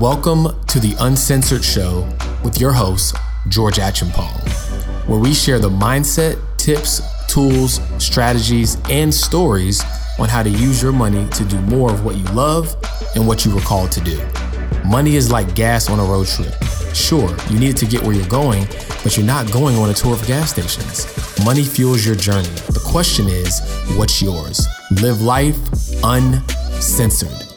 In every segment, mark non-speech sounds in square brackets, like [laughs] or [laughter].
Welcome to the Uncensored Show with your host, George Achampong, where we share the mindset, tips, tools, strategies, and stories on how to use your money to do more of what you love and what you were called to do. Money is like gas on a road trip. Sure, you need it to get where you're going, but you're not going on a tour of gas stations. Money fuels your journey. The question is, what's yours? Live life uncensored.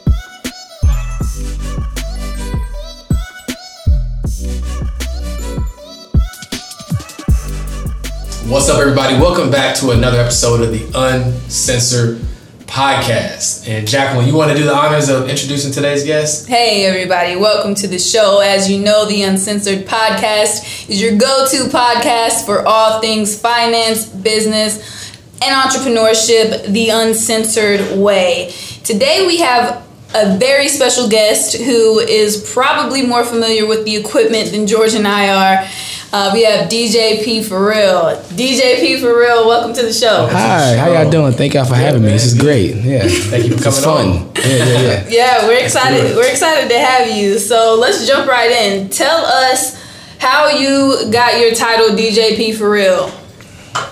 What's up, everybody? Welcome back to another episode of the Uncensored Podcast. And Jacqueline, you want to do the honors of introducing today's guest? Hey, everybody, welcome to the show. As you know, the Uncensored Podcast is your go to podcast for all things finance, business, and entrepreneurship the uncensored way. Today, we have a very special guest who is probably more familiar with the equipment than George and I are. Uh, we have DJ P for real. DJ P for real. Welcome to the show. Hi, how y'all doing? Thank y'all for having me. This is great. Yeah, Thank you for coming. it's fun. on. Yeah, yeah, yeah. Yeah, we're excited. We're excited to have you. So let's jump right in. Tell us how you got your title DJ P for real.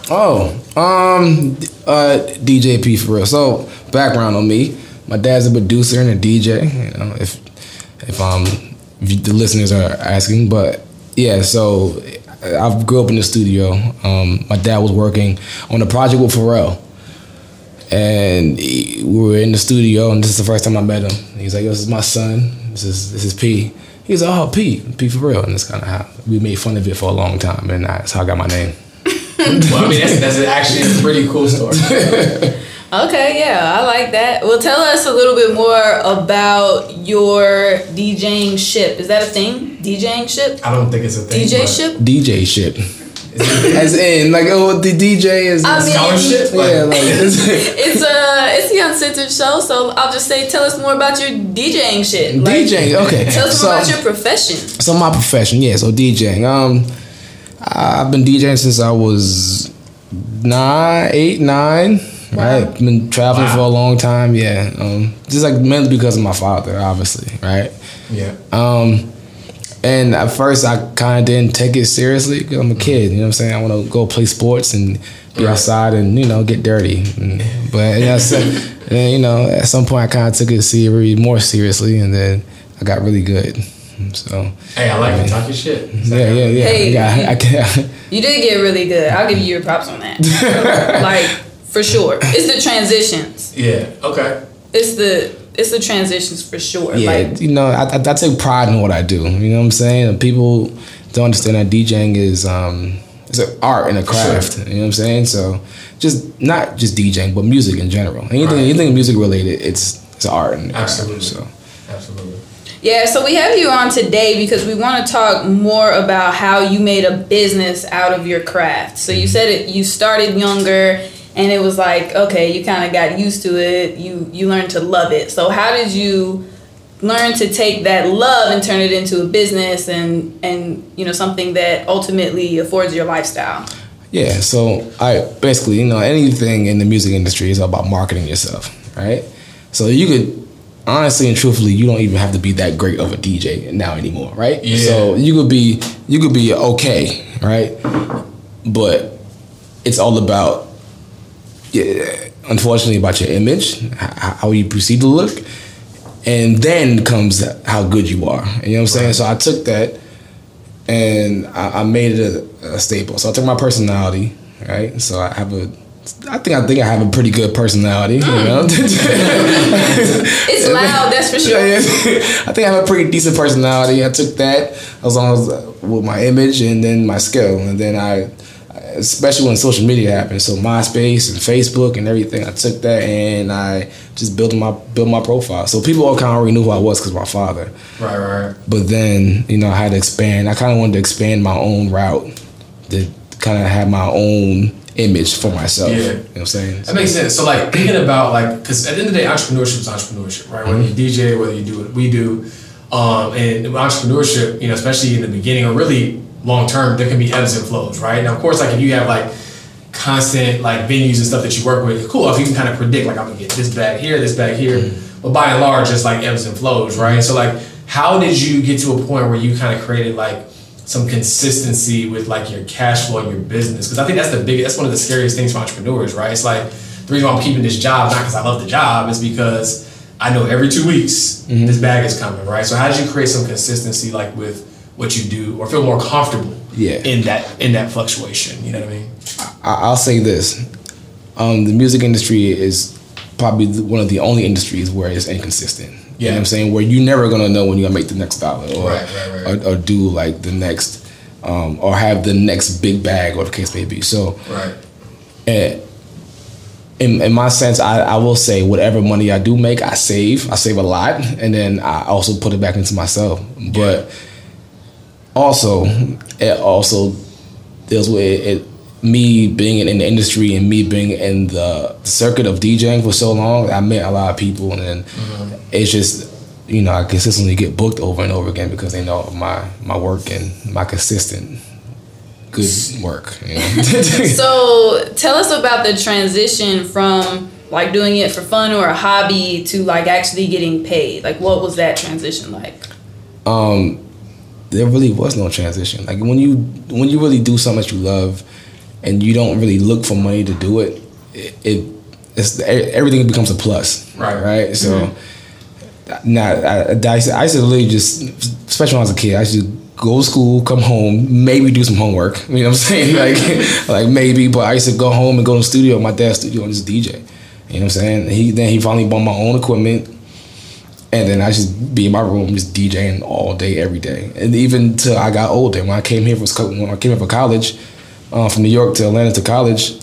Oh, um, uh, DJ P for real. So background on me. My dad's a producer and a DJ. You know, if if um if the listeners are asking, but yeah. So I grew up in the studio. Um, my dad was working on a project with Pharrell. And he- we were in the studio, and this is the first time I met him. He's like, "This is my son. This is this is P." He's like, "Oh, P, P for real." And that's kind of how we made fun of it for a long time, and that's how I got my name. [laughs] Well, I mean, that's, that's actually a pretty cool story. [laughs] Okay, yeah, I like that. Well, tell us a little bit more about your DJing ship. Is that a thing? DJing ship? I don't think it's a thing. DJ ship? DJ ship, [laughs] as in like oh the DJ is I mean- Scholarship? Like- yeah like [laughs] [laughs] it's, It's uh it's the uncensored show, so I'll just say tell us more about your DJing shit. Like, DJing. Okay, Tell us so more about your profession. so my profession, yeah. So DJing. Um, I've been DJing since I was nine, eight, nine. Wow. Right, been traveling Wow. for a long time. Yeah, um, just like mainly because of my father, obviously. Right. Yeah. Um, and at first, I kind of didn't take it seriously because I'm a kid. You know what I'm saying? I want to go play sports and be Right. outside and you know get dirty. And, but you know, so, [laughs] and, you know, at some point, I kind of took it seriously, more seriously, and then I got really good. So Hey, I like it. Talk your shit. yeah, yeah, yeah. Hey. yeah I, I can, [laughs] You did get really good. I'll give you your props on that. [laughs] like for sure. It's the transitions. Yeah. Okay. It's the it's the transitions for sure. yeah, Like you know, I, I, I take pride in what I do. You know what I'm saying? People don't understand that DJing is um, it's an art and a craft. You know what I'm saying? So just not just DJing, but music in general. Anything Right. anything music related, it's it's art and a craft. Absolutely. So Absolutely. Yeah, so we have you on today because we want to talk more about how you made a business out of your craft. So you said it you started younger and it was like, okay, you kind of got used to it. You you learned to love it. So how did you learn to take that love and turn it into a business and and you know something that ultimately affords your lifestyle? yeah, so I basically you know anything in the music industry is about marketing yourself, right? So you could honestly and truthfully, you don't even have to be that great of a DJ now anymore, right? Yeah. So you could be you could be okay, right? But it's all about yeah, unfortunately about your image, how you perceive to look, and then comes how good you are. You know what I'm saying? So I took that and I, I made it a, a staple. So I took my personality, right? So I have a, I think I think I have a pretty good personality. You know, [laughs] It's [laughs] loud, that's for sure. [laughs] I think I have a pretty decent personality. I took that as long as uh, with my image and then my skill, and then I, especially when social media happened, so MySpace and Facebook and everything, I took that and I just built my built my profile. So people all kind of already knew who I was because my father. Right. Right. But then, you know, I had to expand. I kind of wanted to expand my own route to kind of have my own image for myself. Yeah. You know what I'm saying? That makes sense. So like thinking about like because at the end of the day, entrepreneurship is entrepreneurship, right? Whether you DJ, whether you do what we do, um, and entrepreneurship, you know, especially in the beginning or really long term, there can be ebbs and flows, right? Now, of course, like if you have like constant like venues and stuff that you work with, cool. If you can kind of predict like I'm gonna get this bag here, this bag here, but by and large, it's like ebbs and flows, right? So like, how did you get to a point where you kind of created like some consistency with like your cash flow and your business? Because I think that's the biggest, that's one of the scariest things for entrepreneurs, right? It's like the reason why I'm keeping this job, not because I love the job, is because I know every two weeks mm-hmm. this bag is coming, right? So how did you create some consistency like with what you do or feel more comfortable yeah. in that in that fluctuation? You know what I mean? I, will say this: um, the music industry is probably one of the only industries where it's inconsistent. Yeah. You know what I'm saying? Where you're never gonna know when you're gonna make the next dollar or right, right, right. Or, or, do like the next um, or have the next big bag or the case may be. So right. And, in, in my sense, I, I will say whatever money I do make, I save. I save a lot, and then I also put it back into myself. But yeah. Also, it also deals with it, me being in the industry and me being in the circuit of DJing for so long, I met a lot of people, and then mm-hmm. it's just you know I consistently get booked over and over again because they know my my work and my consistent good work. You know? [laughs] so tell us about the transition from like doing it for fun or a hobby to like actually getting paid. Like what was that transition like? Um, there really was no transition. Like when you when you really do something that you love and you don't really look for money to do it, it, it it's everything becomes a plus. Right. Right. So. Mm-hmm. Now, I, I, I used to literally just, especially when I was a kid, I used to go to school, come home, maybe do some homework. [laughs] You know what I'm saying? [laughs] Like, like maybe. But I used to go home and go to the studio, my dad's studio, and just DJ. You know what I'm saying? He then he finally bought my own equipment, and then I just be in my room just DJing all day, every day. And even till I got older, when I came here for when I came here for college, uh, from New York to Atlanta to college,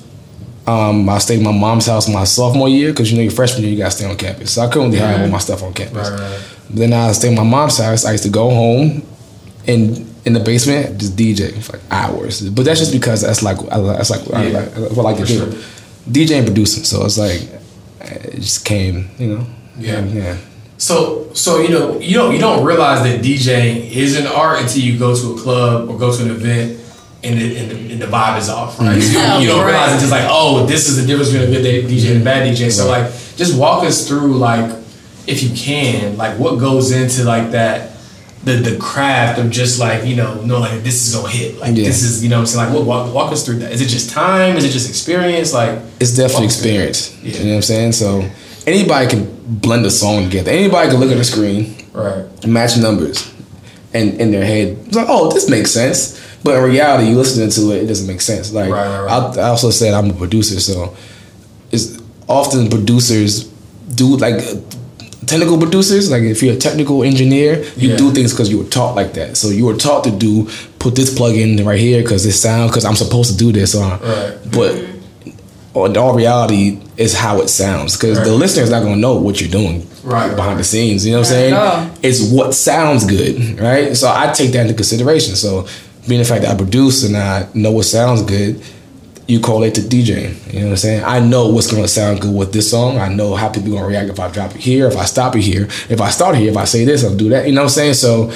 um, I stayed in my mom's house my sophomore year because you know your freshman year you gotta stay on campus. So I couldn't really have all my stuff on campus. Right, right. Then I stayed in my mom's house. I used to go home and in the basement just DJ for like hours. But that's just because that's like that's like yeah, I, like, what I like to do. Sure. DJ and producing. So it's like it just came, you know. Yeah. Yeah. So so you know you don't you don't realize that DJing is an art until you go to a club or go to an event and the, and the, and the vibe is off, right? So you, don't realize it's just like, oh, this is the difference between a good DJ and a bad DJ. So like, just walk us through like, if you can, like what goes into like that, the the craft of just like you know, know like this is gonna hit, like yeah. this is you know, I'm saying like, what walk, walk us through that. Is it just time? Is it just experience? Like, it's definitely experience. Yeah. You know what I'm saying? So anybody can blend a song together. Anybody can look at the screen, right, match numbers, and in their head, it's like, oh, this makes sense but in reality, you listening to it, it doesn't make sense. Like right, right, right. I, I, also said I'm a producer, so it's often producers do like technical producers. Like if you're a technical engineer, you yeah. do things because you were taught like that. So you were taught to do put this plug in right here because it sounds because I'm supposed to do this. So, right. But in all reality is how it sounds because right. the listener's not gonna know what you're doing right, behind right. the scenes. You know what I'm saying? No. It's what sounds good, right? So I take that into consideration. So being the fact that I produce and I know what sounds good, you correlate to DJing. You know what I'm saying? I know what's gonna sound good with this song. I know how people gonna react if I drop it here, if I stop it here, if I start here, if I say this, I'll do that. You know what I'm saying? So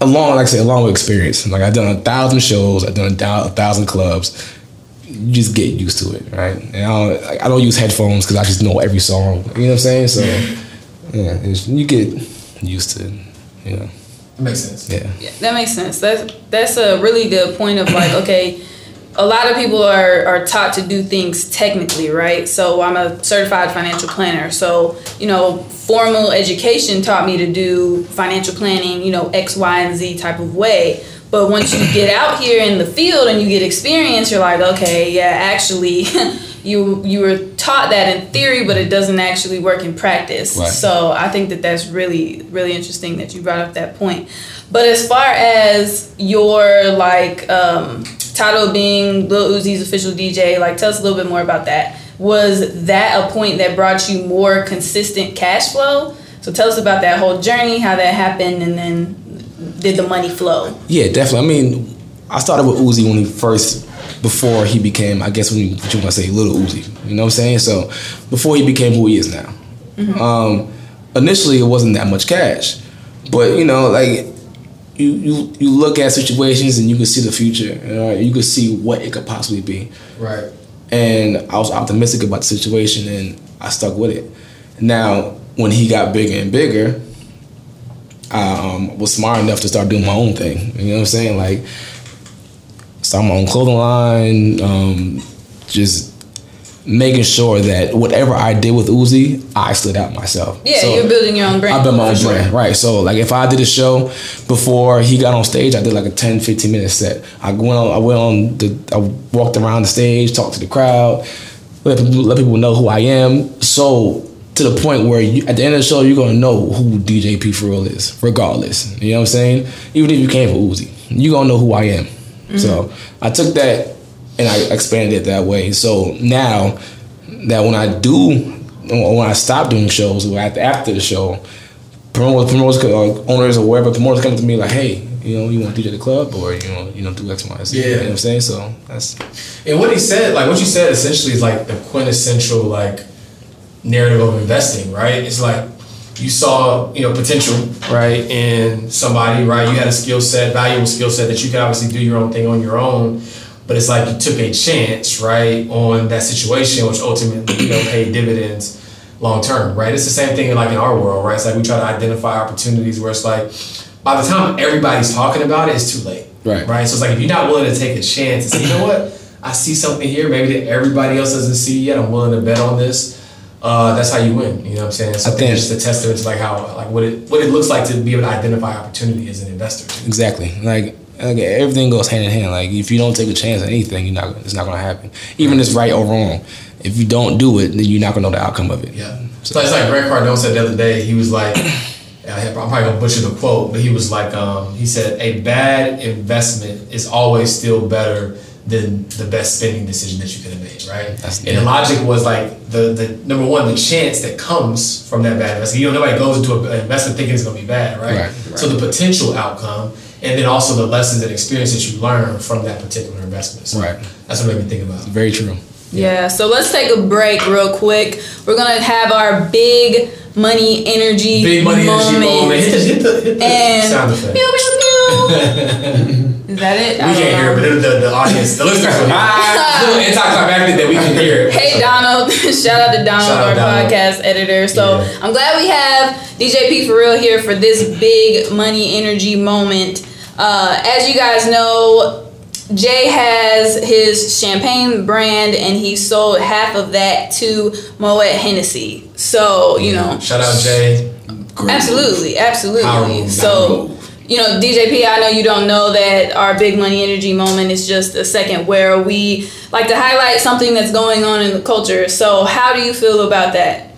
along, like I say, along with experience. Like I've done a thousand shows, I've done a thousand clubs. You just get used to it, right? And I don't, like, I don't use headphones because I just know every song. You know what I'm saying? So [laughs] yeah, you get used to it. You know. That makes sense. Yeah. yeah. That makes sense. That's that's a really good point of like, okay, a lot of people are, are taught to do things technically, right? So I'm a certified financial planner. So, you know, formal education taught me to do financial planning, you know, X, Y, and Z type of way. But once you get out here in the field and you get experience, you're like, okay, yeah, actually [laughs] you you were taught that in theory, but it doesn't actually work in practice. Right. So I think that that's really really interesting that you brought up that point. But as far as your like um, title being Lil Uzi's official DJ, like tell us a little bit more about that. Was that a point that brought you more consistent cash flow? So tell us about that whole journey, how that happened, and then did the money flow? Yeah, definitely. I mean, I started with Uzi when he first before he became, I guess, when you, what you want to say, Little Uzi. You know what I'm saying? So before he became who he is now. Mm-hmm. Um, initially, it wasn't that much cash, but you know, like you you you look at situations and you can see the future. You, you can see what it could possibly be. Right. And I was optimistic about the situation, and I stuck with it. Now, when he got bigger and bigger, I um, was smart enough to start doing my own thing. You know what I'm saying? Like, start my own clothing line. Um, just making sure that whatever I did with Uzi, I stood out myself. Yeah, So, you're building your own brand. I built my own brand, right? So like if I did a show before he got on stage, I did like a 10, 15 minute set. I went on, I went on the, I walked around the stage, talked to the crowd, let people, let people know who I am. So to the point where you, at the end of the show, you're gonna know who DJ P for real is, regardless. You know what I'm saying? Even if you came for Uzi, you're gonna know who I am. So I took that and I expanded it that way. So now that when I do, when I stop doing shows after, the show, promoters, promoters, uh, owners or wherever promoters come to me like, hey, you know, you want to DJ the club or you know, you know, do X, Y, and Yeah. You know what I'm saying? So that's And what he said, like what you said, essentially is like the quintessential like narrative of investing, right? It's like you saw, you know, potential, right, in somebody, right? You had a skill set, valuable skill set that you could obviously do your own thing on your own, but it's like you took a chance, right, on that situation, which ultimately, you know, paid dividends long term, right? It's the same thing in like in our world, right? It's like we try to identify opportunities where it's like by the time everybody's talking about it, it's too late. Right. Right. So it's like if you're not willing to take a chance and say, you know what, I see something here, maybe that everybody else doesn't see yet. I'm willing to bet on this. Uh, that's how you win. You know what I'm saying? So I think it's just a testament to like how like what it what it looks like to be able to identify opportunity as an investor. exactly like. okay, everything goes hand in hand. Like if you don't take a chance on anything, you're not. It's not gonna happen. Even if it's right or wrong. If you don't do it, then you're not gonna know the outcome of it. Yeah. So it's like Grant Cardone said the other day. He was like, [clears throat] I'm probably gonna butcher the quote, but he was like, um, he said, a bad investment is always still better than the best spending decision that you could have made, right? That's- and the logic was like the the number one, the chance that comes from that bad investment. You know, nobody goes into an investment thinking it's gonna be bad, right? Right, right? So the potential outcome, and then also the lessons and experiences you learn from that particular investment. So Right. That's what made me think about. Very true. Yeah, so let's take a break real quick. We're gonna have our big money energy Big money energy moment. moment. Hit the, hit the, hit the And sound effect. [laughs] Is that it? We can't hear it, but the, the audience, the listeners will hear [laughs] [laughs] it. It's a anticlimactic that we can hear it. Hey Donald, shout out to Donald, out our Donald. podcast editor. So Yeah. I'm glad we have DJ P for real here for this big money energy moment. Uh, as you guys know, Jay has his champagne brand and he sold half of that to Moet Hennessy. So, you know, Shout out Jay. Great. Absolutely, Power absolutely. move, So, power you know, DJP, I know you don't know that our big money energy moment is just a second where we like to highlight something that's going on in the culture. So, how do you feel about that?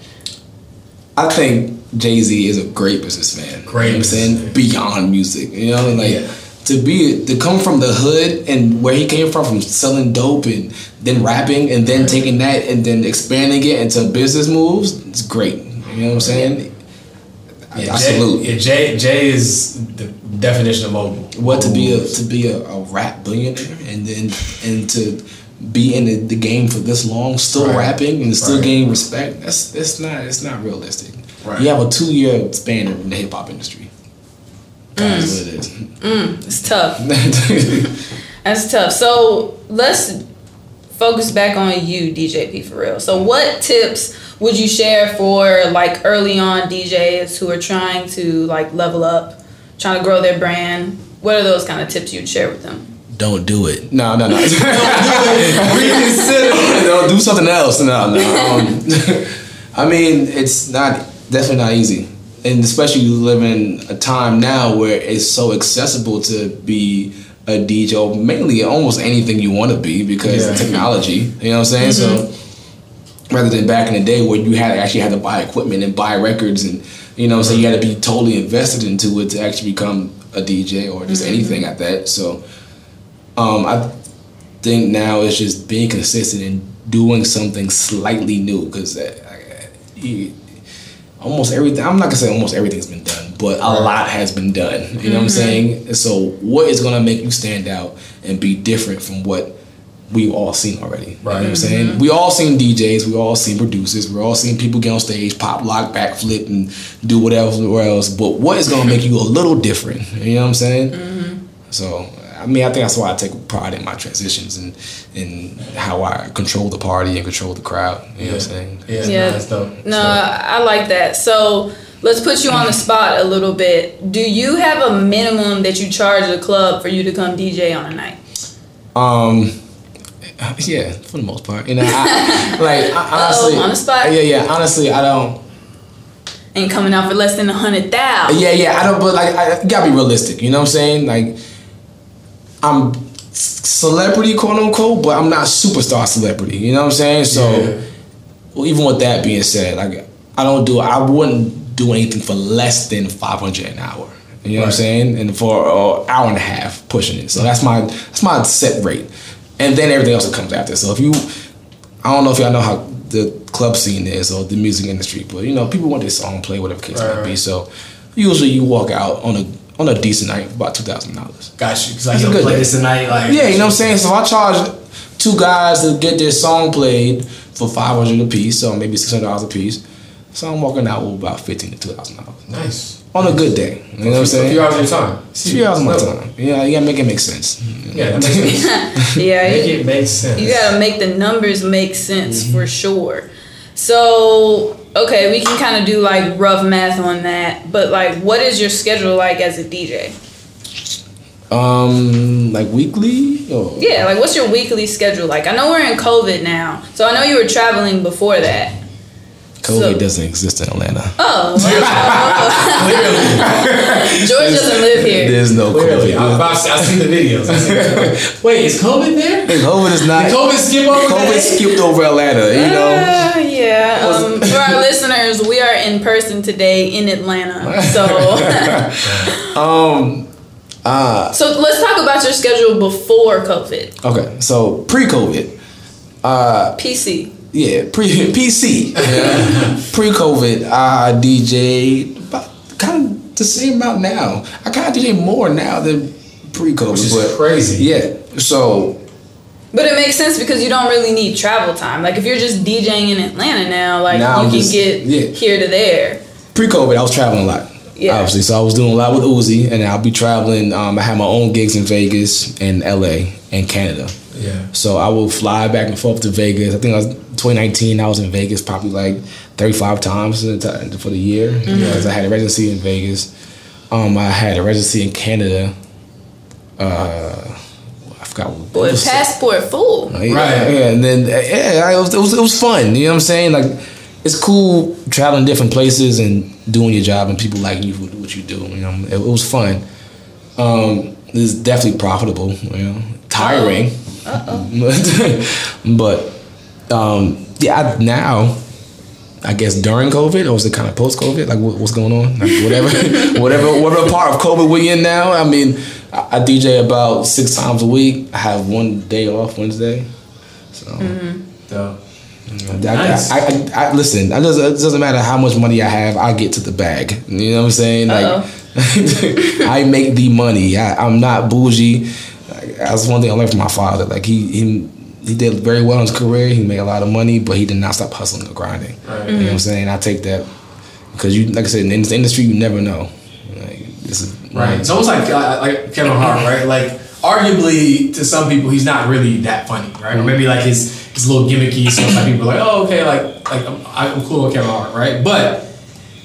I think Jay Z is a great businessman. Great you know what I'm saying beyond music. You know, like Yeah. to be to come from the hood and where he came from, from selling dope and then rapping and then taking that and then expanding it into business moves. It's great. You know what I'm saying? I, Yeah, I Jay, salute. yeah, Jay, Jay is the definition of mobile. What to be a to be a, a rap billionaire and then and to be in the, the game for this long, still Right. rapping and still Right. gaining respect. That's that's not it's not realistic. Right. You have a two year span in the hip hop industry. Mm. That's what it is. Mm, it's tough. [laughs] That's tough. So, let's focus back on you, DJP, for real. So, what tips would you share for like early on DJs who are trying to like level up, trying to grow their brand? What are those kind of tips you'd share with them? Don't do it. No, no, no. Reconsider. Don't [laughs] do something else. No, no. Um, [laughs] I mean, it's not definitely not easy, and especially you live in a time now where it's so accessible to be a DJ, or mainly almost anything you want to be because Yeah. of technology. You know what I'm saying? So rather than back in the day where you had actually had to buy equipment and buy records and you know, so you had to be totally invested into it to actually become a DJ or just mm-hmm. anything at that. So um, I think now it's just being consistent and doing something slightly new because uh, almost everything. I'm not gonna say almost everything's been done, but a lot has been done. You know what I'm mm-hmm. saying? So what is gonna make you stand out and be different from what we've all seen already? You know what I'm Right. saying? We all seen DJs, we all seen producers, we all seen people get on stage, pop, lock, backflip, and do whatever else. But what is gonna make you a little different? You know what I'm saying? So I mean, I think that's why I take pride in my transitions and and how I control the party and control the crowd. You know what I'm saying? Yeah, Yeah. no, dope. No, So- I like that. So let's put you on the spot a little bit. Do you have a minimum that you charge a club for you to come DJ on a night? Um, [laughs] yeah, for the most part, you know, I, [laughs] like I, honestly, on the spot? Yeah, yeah. Honestly, I don't. Ain't coming out for less than a hundred thousand. Yeah, yeah. I don't. But like, I you gotta be realistic. You know what I'm saying? Like, I'm celebrity, quote unquote, but I'm not superstar celebrity. You know what I'm saying? So, Yeah. well, even with that being said, like, I don't do. I wouldn't do anything for less than 500 an hour. You know what I'm saying? And for an hour and a half pushing it. So that's my that's my set rate, and then everything else that comes after. So if you, I don't know if y'all know how the club scene is or the music industry, but you know people want their song played, whatever case Right, might be. So usually you walk out on a on a decent night for about two thousand dollars. Got you. Cause like, good play day. this tonight. Like, Yeah, you know what I'm saying. So I charge two guys to get their song played for five hundred a piece, so maybe six hundred dollars a piece. So I'm walking out with about fifteen to two thousand dollars Nice. on a good day. You know what I'm saying? A saying? few hours of your time. Three hours of my time. Yeah, you gotta make it make sense. Yeah, that makes sense. [laughs] Yeah, Make you, it make sense. you gotta make the numbers make sense Mm-hmm. for sure. So okay, we can kind of do like rough math on that. But like, what is your schedule like as a DJ? Um, like weekly. Or, Yeah, like what's your weekly schedule like? I know we're in COVID now, so I know you were traveling before that. COVID So- doesn't exist in Atlanta. Oh, [laughs] clearly, George doesn't live here. There's no Clearly, I, was COVID. about to say, I seen the videos. I seen the- Wait, is COVID there? Did COVID is not. COVID skip over COVID that? skipped over Atlanta. You know. Uh, yeah. Um, for our [laughs] listeners, we are in person today in Atlanta. So, [laughs] Um. Uh. so let's talk about your schedule before COVID. Okay. So pre-COVID. Uh. PC. Yeah, pre PC. Pre COVID, I DJ about kind of the same amount now. I kind of DJ more now than pre COVID. Which is but crazy. Yeah. So But it makes sense because you don't really need travel time. Like if you're just DJing in Atlanta now, like Now you I'm can just- get yeah. here to there. pre COVID, I was traveling a lot. Yeah. Obviously, so I was doing a lot with Uzi, and I'll be traveling. Um, I had my own gigs in Vegas and LA and Canada. Yeah. So I will fly back and forth to Vegas. I think I was 2019. I was in Vegas probably like 35 times in the ti- for the year Mm-hmm. because I had a residency in Vegas. Um, I had a residency in Canada. Uh, I forgot what Boy, what was- passport full. yeah, Right. Yeah, and then yeah, it was, it was it was fun. You know what I'm saying? Like it's cool traveling different places and doing your job and people liking you for what you do. You know, it, it was fun. Um, it's definitely profitable. You know, tiring. but um, yeah, I, now I guess during COVID or was it kind of post COVID? Like what, what's going on? Like whatever, [laughs] whatever, whatever part of COVID we in now. I mean, I, I DJ about six times a week. I have one day off Wednesday. So. I, Nice. I, I, I, listen. I just, it doesn't matter how much money I have. I get to the bag. You know what I'm saying? Like [laughs] I make the money. I, I'm not bougie. Like, that's one thing I learned from my father. Like he he he did very well in his career. He made a lot of money, but he did not stop hustling or grinding. Right. You know what I'm saying? I take that because you, like I said, in this industry, you never know. Like, this is Right. It's almost like uh, like Kevin Hart, right? Like arguably to some people he's not really that funny, right? Or maybe like his his little gimmicky. So some people are like, oh okay, like like I'm, I'm cool with Kevin Hart, right? But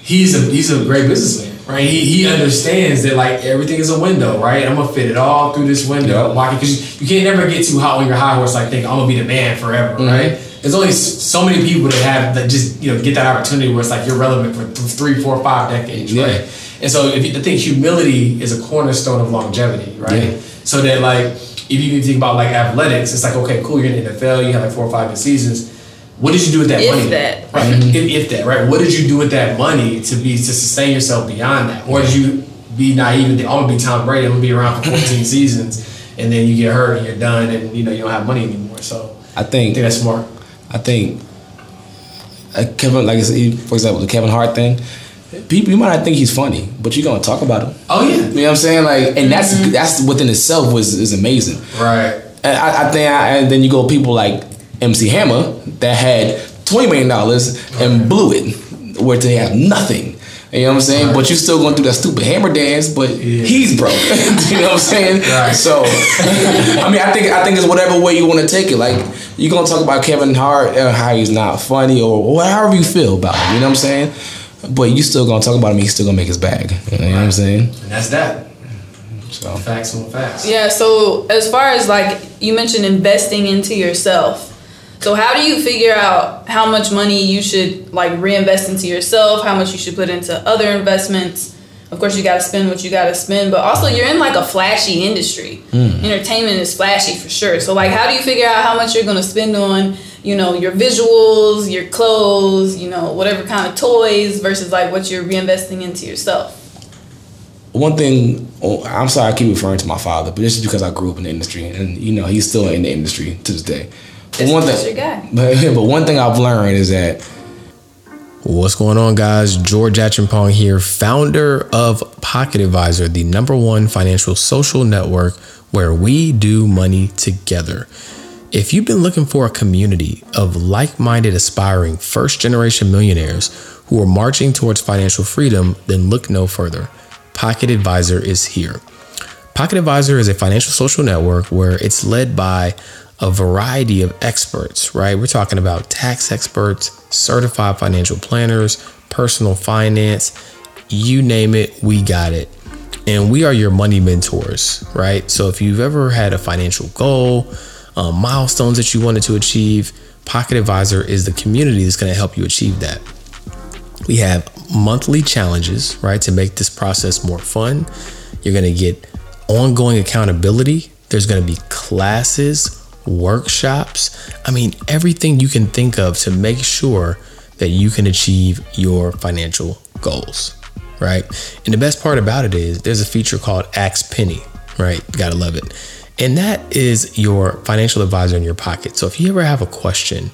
he's a he's a great businessman, right? He he understands that like everything is a window, right? I'm gonna fit it all through this window. Why? Because you can't never get too hot on your high horse, like think I'm gonna be the man forever, Mm-hmm. right? There's only so many people that have that just you know get that opportunity where it's like you're relevant for th- three, four, five decades, Yeah. right? And so if you, I think humility is a cornerstone of longevity, right? Yeah. So that like if you even think about like athletics, it's like okay, cool, you're in the NFL, you have like four or five seasons. What did you do with that If money? that. Right. If, if that, right? What did you do with that money to be to sustain yourself beyond that? Or did you be naive and think, I'm gonna be Tom Brady, I'm gonna be around for 14 [laughs] seasons, and then you get hurt and you're done, and you know you don't have money anymore. So I I think think that's smart. I think uh, Kevin, like I said, for example, the Kevin Hart thing. People, you might not think he's funny, but you're gonna talk about him. Oh yeah. You know what I'm saying? Like, and that's that's within itself was is amazing. Right. And I, I think, I, and then you go people like MC Hammer that had twenty million dollars and blew it, where they have nothing. You know what I'm saying? Right. But you still going through that stupid hammer dance, but Yeah. he's broke. [laughs] you know what I'm saying? Right. So, [laughs] I mean, I think I think it's whatever way you want to take it. Like you're gonna talk about Kevin Hart, uh, how he's not funny, or, or however you feel about him. You know what I'm saying? but you still gonna talk about him. He's still gonna make his bag. You know what I'm saying? And that's that. So Facts on facts. Yeah, so as far as like you mentioned investing into yourself. So how do you figure out how much money you should like reinvest into yourself, how much you should put into other investments? Of course you gotta spend what you gotta spend, but also you're in like a flashy industry. Hmm. Entertainment is flashy for sure. So like how do you figure out how much you're gonna spend on, you know, your visuals, your clothes, you know, whatever kind of toys versus like what you're reinvesting into yourself? one thing, oh, I'm sorry I keep referring to my father, but this is because I grew up in the industry, and you know he's still in the industry to this day. But one thing. [laughs] But, but one thing I've learned is that What's going on, guys? George Achimpong here, founder of Pocket Advisor, the number one financial social network where we do money together. If you've been looking for a community of like minded, aspiring first generation millionaires who are marching towards financial freedom, then look no further. Pocket Advisor is here. Pocket Advisor is a financial social network where it's led by a variety of experts, right? We're talking about tax experts, certified financial planners, personal finance, you name it, we got it. And we are your money mentors, right? So if you've ever had a financial goal, um, milestones that you wanted to achieve, Pocket Advisor is the community that's going to help you achieve that. We have monthly challenges, right, to make this process more fun. You're going to get ongoing accountability. There's going to be classes, workshops. I mean, everything you can think of to make sure that you can achieve your financial goals, right? And the best part about it is there's a feature called Ask Penny, right? Gotta love it. And that is your financial advisor in your pocket. So if you ever have a question,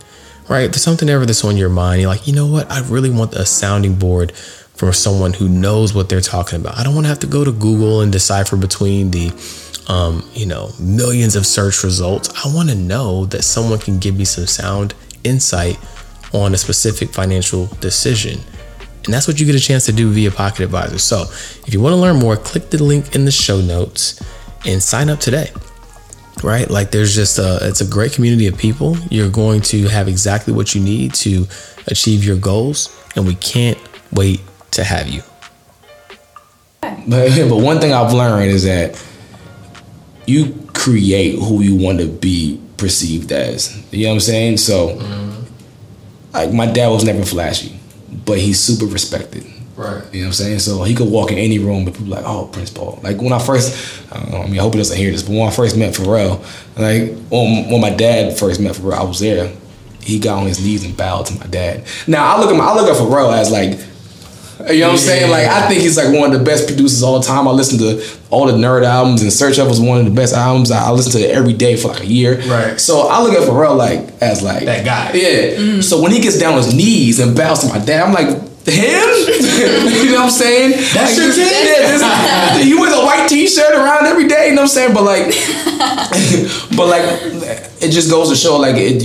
right? There's something ever that's on your mind. You're like, you know what? I really want a sounding board from someone who knows what they're talking about. I don't want to have to go to Google and decipher between the, um, you know, millions of search results. I want to know that someone can give me some sound insight on a specific financial decision. And that's what you get a chance to do via Pocket Advisor. So if you want to learn more, click the link in the show notes and sign up today right? Like there's just a it's a great community of people. You're going to have exactly what you need to achieve your goals, and we can't wait to have you. But, [laughs] but one thing I've learned is that you create who you want to be perceived as. You know what I'm saying? So, mm-hmm. like, my dad was never flashy, but he's super respected. Right. You know what I'm saying? So he could walk in any room, but people like, oh, Prince Paul. Like when I first, I, don't know, I mean, I hope he doesn't hear this, but when I first met Pharrell, like when, when my dad first met Pharrell, I was there. He got on his knees and bowed to my dad. Now I look at my, I look at Pharrell as like, you know what I'm saying? Like I think he's like one of the best producers of all time. I listen to all the N.E.R.D albums, In Search Of was one of the best albums. I, I listen to it every day for like a year. Right. So I look at Pharrell like as like That guy. Yeah. Mm-hmm. So when he gets down on his knees and bows to my dad, I'm like. Him? [laughs] you know what I'm saying? That's Like, your this- kid? yeah, this- he wears a white t-shirt around every day, you know what I'm saying? But like [laughs] but like it just goes to show like it,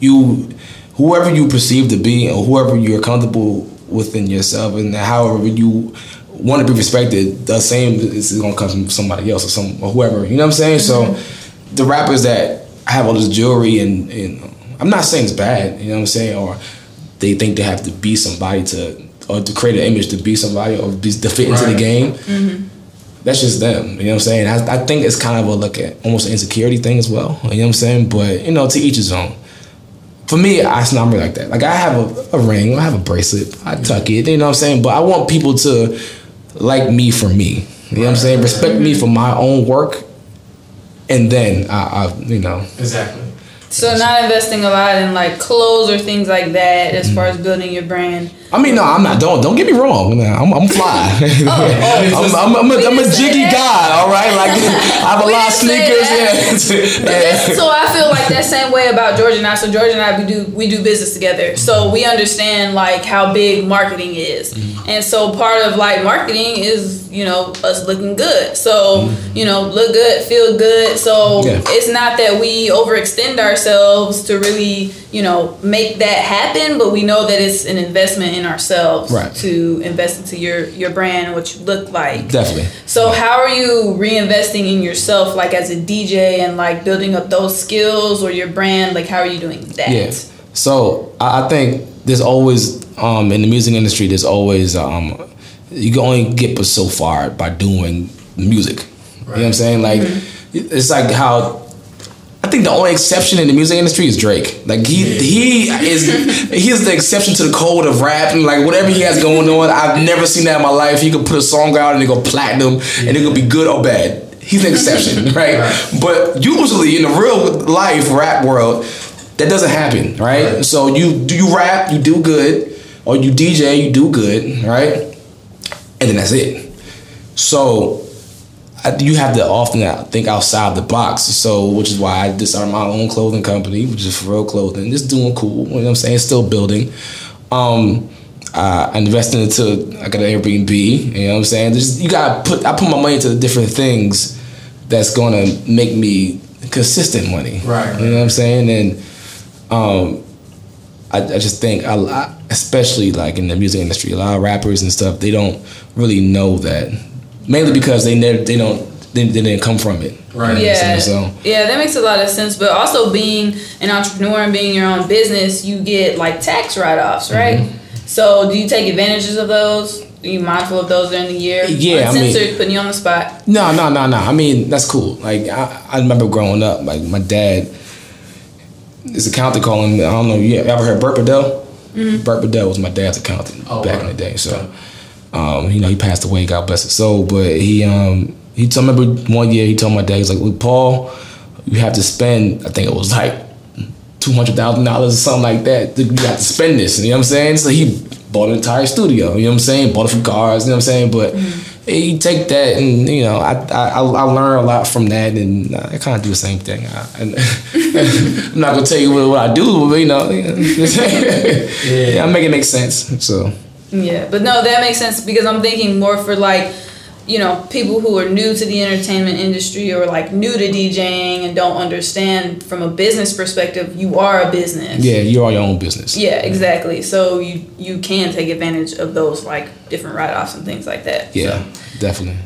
you whoever you perceive to be or whoever you're comfortable within yourself and however you want to be respected, the same is gonna come from somebody else or some or whoever. You know what I'm saying? So mm-hmm. the rappers that have all this jewelry and, and I'm not saying it's bad, you know what I'm saying, or they think they have to be somebody to or to create an image to be somebody or be, to fit into the Right. game. Mm-hmm. That's just them, you know what I'm saying. I, I think it's kind of a look at almost an insecurity thing as well, you know what I'm saying. But you know, to each his own. For me, I- it's not really like that. Like I have a, a ring, I have a bracelet, I tuck it, you know what I'm saying. But I want people to like me for me, you know what I'm saying. Respect me for my own work, and then I, I you know, Exactly. So not investing a lot in like clothes or things like that as mm-hmm. far as building your brand. I mean, no, I'm not. Don't don't get me wrong. I'm, I'm fly. [laughs] Oh, [laughs] oh, I'm, I'm, I'm, a, I'm a jiggy that. guy. All right, like [laughs] I have a lot of sneakers. But Yeah. so I feel like that same way about George and I. So George and I we do we do business together. So we understand like how big marketing is. Mm-hmm. And so part of like marketing is, you know, us looking good. So, mm-hmm. you know, look good, feel good. So Yeah. it's not that we overextend ourselves to really, you know, make that happen, but we know that it's an investment in ourselves Right. to invest into your your brand and what you look like. Definitely. So how are you reinvesting in yourself, like as a DJ, and like building up those skills or your brand? Like how are you doing that? Yeah. So I, think there's always um, in the music industry, there's always um, you can only get but so far by doing music. You know what I'm saying? Like it's like how think the only exception in the music industry is Drake. Like he he is he is the exception to the code of rap and like whatever he has going on. I've never seen that in my life. He could put a song out and it go platinum and it could be good or bad. He's an exception, [laughs] right? Right. But usually in the real life rap world, that doesn't happen, right? Right. So you do you rap, you do good, or you DJ, you do good, right? And then that's it. So I, you have to often think outside the box. So, which is why I just started my own clothing company, which is for real clothing. Just doing cool. You know what I'm saying? Still building. Um, I invested into I got an Airbnb. You know what I'm saying? Just you gotta put I put my money into the different things that's gonna make me consistent money. Right, You know what I'm saying? And um, I, I just think a lot, especially like in the music industry, a lot of rappers and stuff, they don't really know that. Mainly because they never, they don't, they, they didn't come from it. Right. You know what I'm Yeah. So yeah, that makes a lot of sense. But also being an entrepreneur and being your own business, you get like tax write-offs, right? Mm-hmm. So do you take advantages of those? Are you mindful of those during the year? Yeah, I mean- Uncensored, putting you on the spot. no, no, no, no. I mean that's cool. Like I, I remember growing up, like my dad, this accountant calling. me. I don't know. You ever heard Burt Bedell? Burt Bedell was my dad's accountant Oh, back wow. in the day. So, um, you know, he passed away. God bless his soul. But he, um, he told me remember one year he told my dad he's like, look, Paul, you have to spend. I think it was like two hundred thousand dollars or something like that. You have to spend this. You know what I'm saying? So he bought an entire studio. You know what I'm saying? Bought it few cars. You know what I'm saying? But you take that and you know I I, I I learn a lot from that and I kind of do the same thing. I, and [laughs] I'm not gonna tell you what, what I do, but you know, [laughs] [laughs] yeah, I make it make sense. So Yeah, but no, that makes sense because I'm thinking more for like, you know, people who are new to the entertainment industry or like new to DJing and don't understand from a business perspective, you are a business. yeah, you're your own business. Yeah, exactly. So you you can take advantage of those like different write offs and things like that. Yeah, definitely.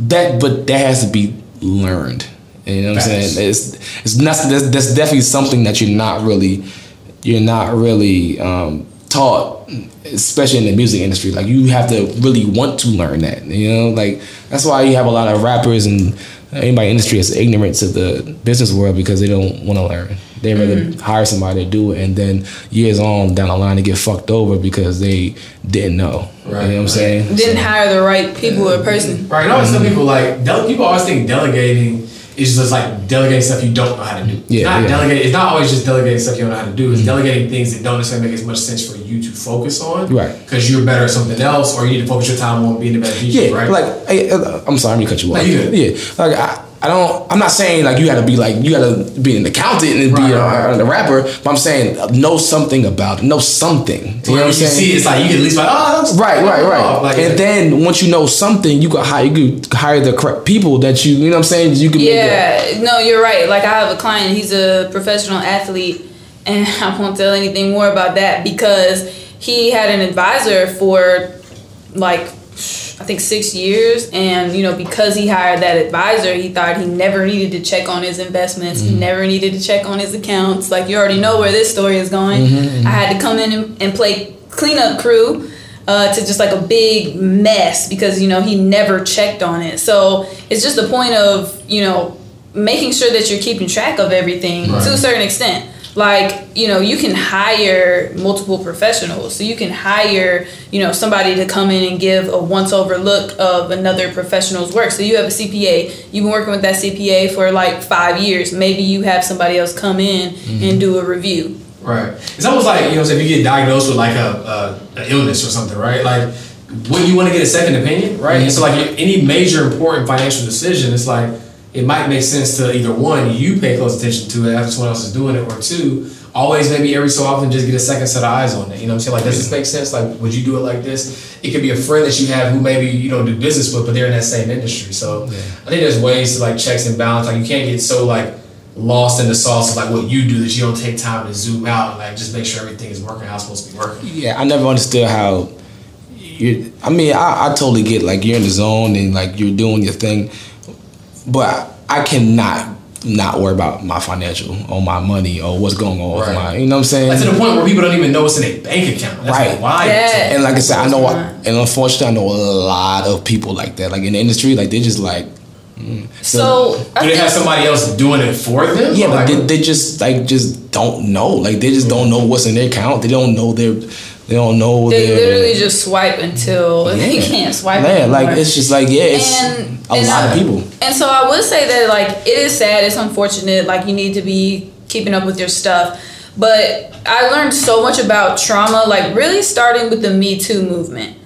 That, but that has to be learned. You know what I'm saying? It's it's not. That's, that's definitely something that you're not really, you're not really um, taught, especially in the music industry. Like you have to really want to learn that. You know, like that's why you have a lot of rappers and anybody in the industry is ignorant to the business world because they don't want to learn. They rather mm-hmm. hire somebody to do it, and then years on down the line they get fucked over because they didn't know. Right, you know what I'm saying? Didn't hire the right people or person. Right. And I always tell people like dele- people always think delegating is just like delegating stuff you don't know how to do. It's Yeah, not yeah. delegating. It's not always just delegating stuff you don't know how to do. It's delegating things that don't necessarily make as much sense for you to focus on. Right. Because you're better at something else, or you need to focus your time on being a better DJ. Yeah, right. like uh, I'm sorry, I'm gonna cut you off. No, you. Yeah, like I, I don't. I'm not saying like you got to be like you got to be an accountant and Right, be a, right, right. a rapper. But I'm saying uh, know something about it. Know something. You know what I'm saying? see, it's like you can at least like, oh, that's Right, right, right. Like, and then once you know something, you can hire you can hire the correct people that you you know what I'm saying. You can make that. Yeah, no, you're right. Like I have a client, he's a professional athlete, and [laughs] I won't tell anything more about that because he had an advisor for like I think six years, and you know because he hired that advisor, he thought he never needed to check on his investments, he mm-hmm. never needed to check on his accounts. Like you already know where this story is going. Mm-hmm, mm-hmm. I had to come in and, and play cleanup crew uh, to just like a big mess because you know he never checked on it. So it's just the point of you know making sure that you're keeping track of everything to a certain extent. Like you know you can hire multiple professionals, so you can hire you know somebody to come in and give a once over look of another professional's work. So you have a CPA, you've been working with that CPA for like five years. Maybe you have somebody else come in mm-hmm. and do a review. Right. It's almost like you know, so if you get diagnosed with like a, a, a illness or something, right? Like, wouldn't you want to get a second opinion, right? And so, like, any major important financial decision, it's like it might make sense to either one, you pay close attention to it after someone else is doing it, or two, always maybe every so often just get a second set of eyes on it. You know what I'm saying? Like, does this make sense? Like, would you do it like this? It could be a friend that you have who maybe you don't do business with, but they're in that same industry. So, I think there's ways to like checks and balance. Like, you can't get so like lost in the sauce of like what you do that you don't take time to zoom out and like just make sure everything is working how it's supposed to be working. Yeah, I never understood how you. I mean, I, I totally get like you're in the zone and like you're doing your thing, but I cannot not worry about my financial or my money or what's going on with Right. my. You know what I'm saying? Like to the point where people don't even know what's in their bank account. That's Right. Why? Yeah. and like I said, I know, Right. and unfortunately, I know a lot of people like that. Like in the industry, like they just like. mm. So I Do they have somebody else doing it for them? Yeah, but like, they, they just like just don't know. Like they just don't know what's in their account. They don't know their. They don't know what they literally just swipe until [laughs] they can't swipe Man, anymore. like it's just like yeah, it's And- a and lot I- of people. And so I would say that like it is sad, it's unfortunate, like you need to be keeping up with your stuff. But I learned so much about trauma, like really starting with the Me Too movement.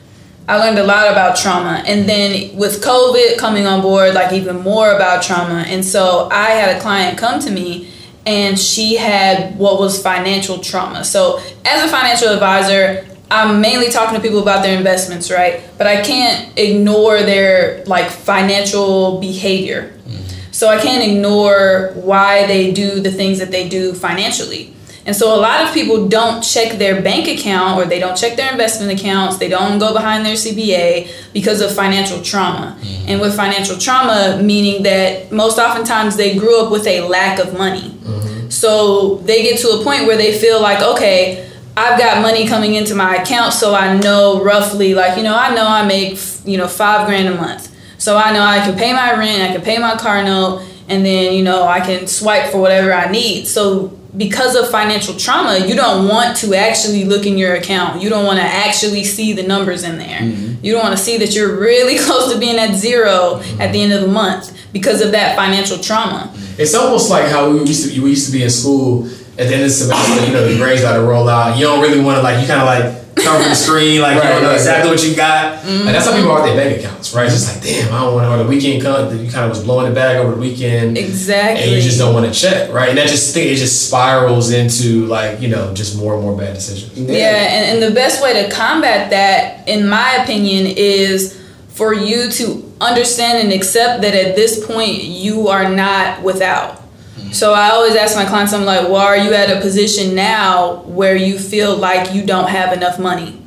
I learned a lot about trauma. And then with COVID coming on board, like even more about trauma. And so I had a client come to me and she had what was financial trauma. So as a financial advisor, I'm mainly talking to people about their investments, right? But I can't ignore their like financial behavior. Mm-hmm. So I can't ignore why they do the things that they do financially. And so a lot of people don't check their bank account or they don't check their investment accounts, they don't go behind their CBA because of financial trauma. Mm-hmm. And with financial trauma, meaning that most oftentimes they grew up with a lack of money. Mm-hmm. So they get to a point where they feel like, okay, I've got money coming into my account, so I know roughly, like, you know, I know I make, you know, five grand a month. So I know I can pay my rent, I can pay my car note, and then, you know, I can swipe for whatever I need. So because of financial trauma, you don't want to actually look in your account. You don't want to actually see the numbers in there. Mm-hmm. You don't want to see that you're really [laughs] close to being at zero at the end of the month because of that financial trauma. It's almost like how we used to we used to be in school at the end of the semester. You know, the grades got to roll out. You don't really want to like you kind of like cover the screen, like you don't know right, exactly what you got. Mm-hmm. And that's how people are with their bank accounts, right? It's just like, damn, I don't want to. The weekend come, you kind of was blowing the bag over the weekend. Exactly. And you just don't want to check, right? And that just think it just spirals into like you know just more and more bad decisions. Yeah, and, and the best way to combat that, in my opinion, is for you to understand and accept that at this point you are not without. Mm-hmm. So I always ask my clients, I'm like, well, are you at a position now where you feel like you don't have enough money?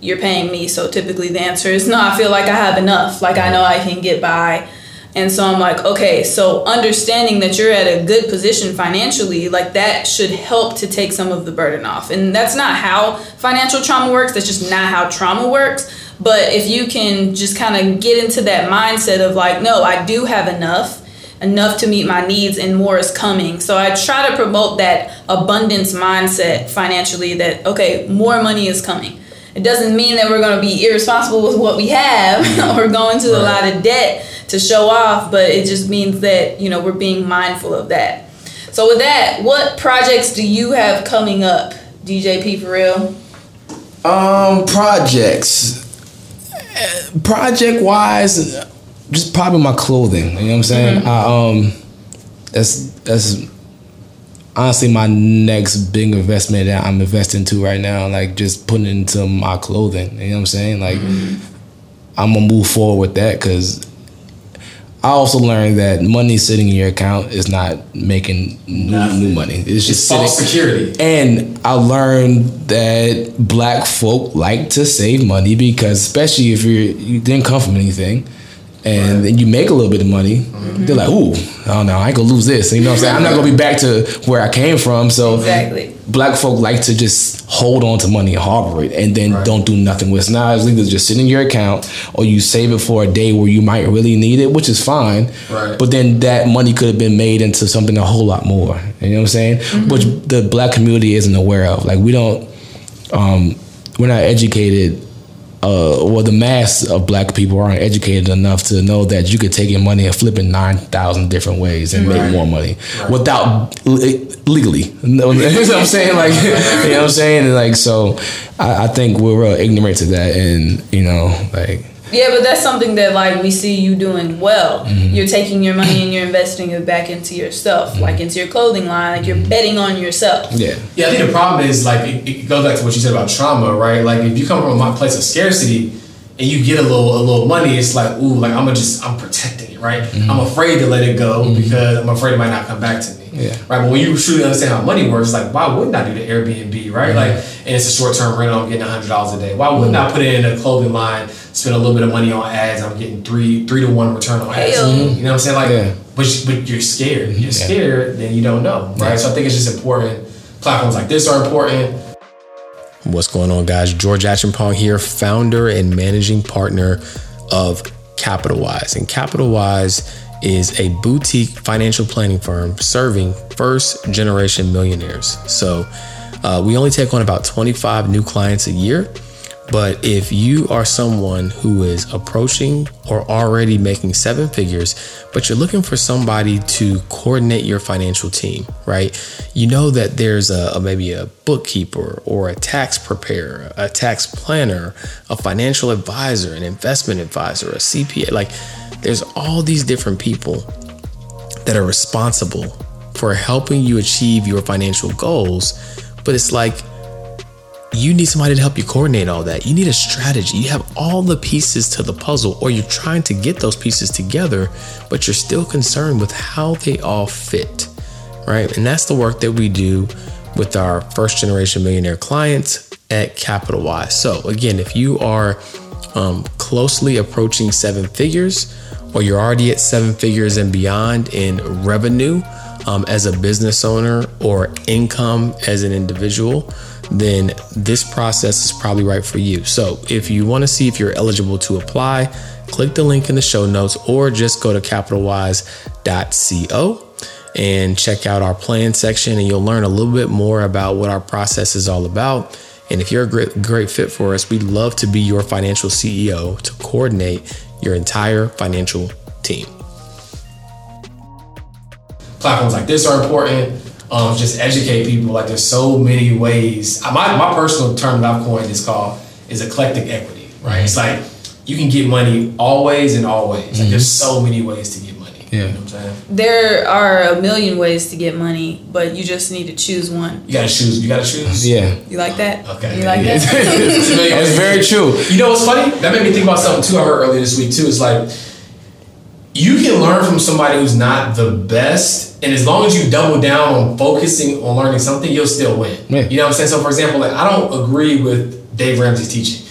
You're paying me, so typically the answer is no, I feel like I have enough. Like I know I can get by. And so I'm like, okay, so understanding that you're at a good position financially, like that should help to take some of the burden off. And that's not how financial trauma works, that's just not how trauma works. But if you can just kind of get into that mindset of like, no, I do have enough, enough to meet my needs, and more is coming. So I try to promote that abundance mindset financially that, okay, more money is coming. It doesn't mean that we're going to be irresponsible with what we have [laughs] or go into a lot of debt to show off, but it just means that, you know, we're being mindful of that. So with that, what projects do you have coming up, DJP for real? Um, projects. Project wise, just probably my clothing. You know what I'm saying? I um, that's that's honestly my next big investment that I'm investing to right now. Like just putting into my clothing. You know what I'm saying? Like I'm gonna move forward with that because I also learned that money sitting in your account is not making new, new money. It's It's just false sitting. security. And I learned that black folk like to save money because, especially if you're you didn't come from anything, and then you make a little bit of money, they're like, "Ooh, oh no, I ain't gonna lose this." You know what I'm saying? I'm not gonna be back to where I came from. So Exactly. black folk like to just hold on to money and harbor it, and then Right. don't do nothing with it. Now it's either just sit in your account or you save it for a day where you might really need it, which is fine. Right. But then that money could have been made into something a whole lot more. You know what I'm saying? Which the black community isn't aware of. Like we don't, um, we're not educated. Uh, well, the mass of black people aren't educated enough to know that you could take your money and flip it nine thousand different ways and Right. make more money Right. without le- legally. [laughs] You know what I'm saying? Like, you know what I'm saying? And like, so I, I think we're real ignorant to that, and you know, like, Yeah, but that's something that like we see you doing well. Mm-hmm. You're taking your money and you're investing it back into yourself, mm-hmm. like into your clothing line, like you're mm-hmm. betting on yourself. yeah, Yeah, I think the problem is like it, it goes back to what you said about trauma, right? Like if you come from a place of scarcity and you get a little a little money, it's like ooh, like I'm gonna just I'm protecting it, right? I'm afraid to let it go because I'm afraid it might not come back to me. Yeah. Right. But when you truly understand how money works, like why wouldn't I do the Airbnb, right? Like and it's a short term rental, I'm getting hundred dollars a day. Why wouldn't I put it in a clothing line, spend a little bit of money on ads, I'm getting three three to one return on ads. Hell. You know what I'm saying? Like Yeah. but but you're scared. You're Yeah. scared, then you don't know, right? Yeah. So I think it's just important. Platforms like this are important. What's going on, guys? George Acheampong here, founder and managing partner of CapitalWise. And CapitalWise is a boutique financial planning firm serving first generation millionaires. So uh, we only take on about 25 new clients a year. But if you are someone who is approaching or already making seven figures, but you're looking for somebody to coordinate your financial team, right? You know that there's a, a maybe a bookkeeper or a tax preparer, a tax planner, a financial advisor, an investment advisor, a CPA. Like there's all these different people that are responsible for helping you achieve your financial goals. But it's like you need somebody to help you coordinate all that. You need a strategy. You have all the pieces to the puzzle, or you're trying to get those pieces together, but you're still concerned with how they all fit, right? And that's the work that we do with our first generation millionaire clients at CapitalWise. So, again, if you are um, closely approaching seven figures, or you're already at seven figures and beyond in revenue um, as a business owner or income as an individual, then this process is probably right for you. So, if you want to see if you're eligible to apply, click the link in the show notes or just go to capitalwise.co and check out our plan section, and you'll learn a little bit more about what our process is all about. And if you're a great, great fit for us, we'd love to be your financial CEO to coordinate your entire financial team. Platforms like this are important. Um, just educate people. Like there's so many ways. My my personal term that I've coined is called is eclectic equity. Right. It's like you can get money always and always. Like there's so many ways to get money. Yeah. You know what I'm saying? There are a million ways to get money, but you just need to choose one. You gotta choose. You gotta choose. Yeah. You like that? Okay. You like Yeah. that? [laughs] That's very [laughs] true. You know what's funny? That made me think about something too. I heard earlier this week too. It's like you can learn from somebody who's not the best, and as long as you double down on focusing on learning something, you'll still win. Yeah. You know what I'm saying? So, for example, like I don't agree with Dave Ramsey's teaching,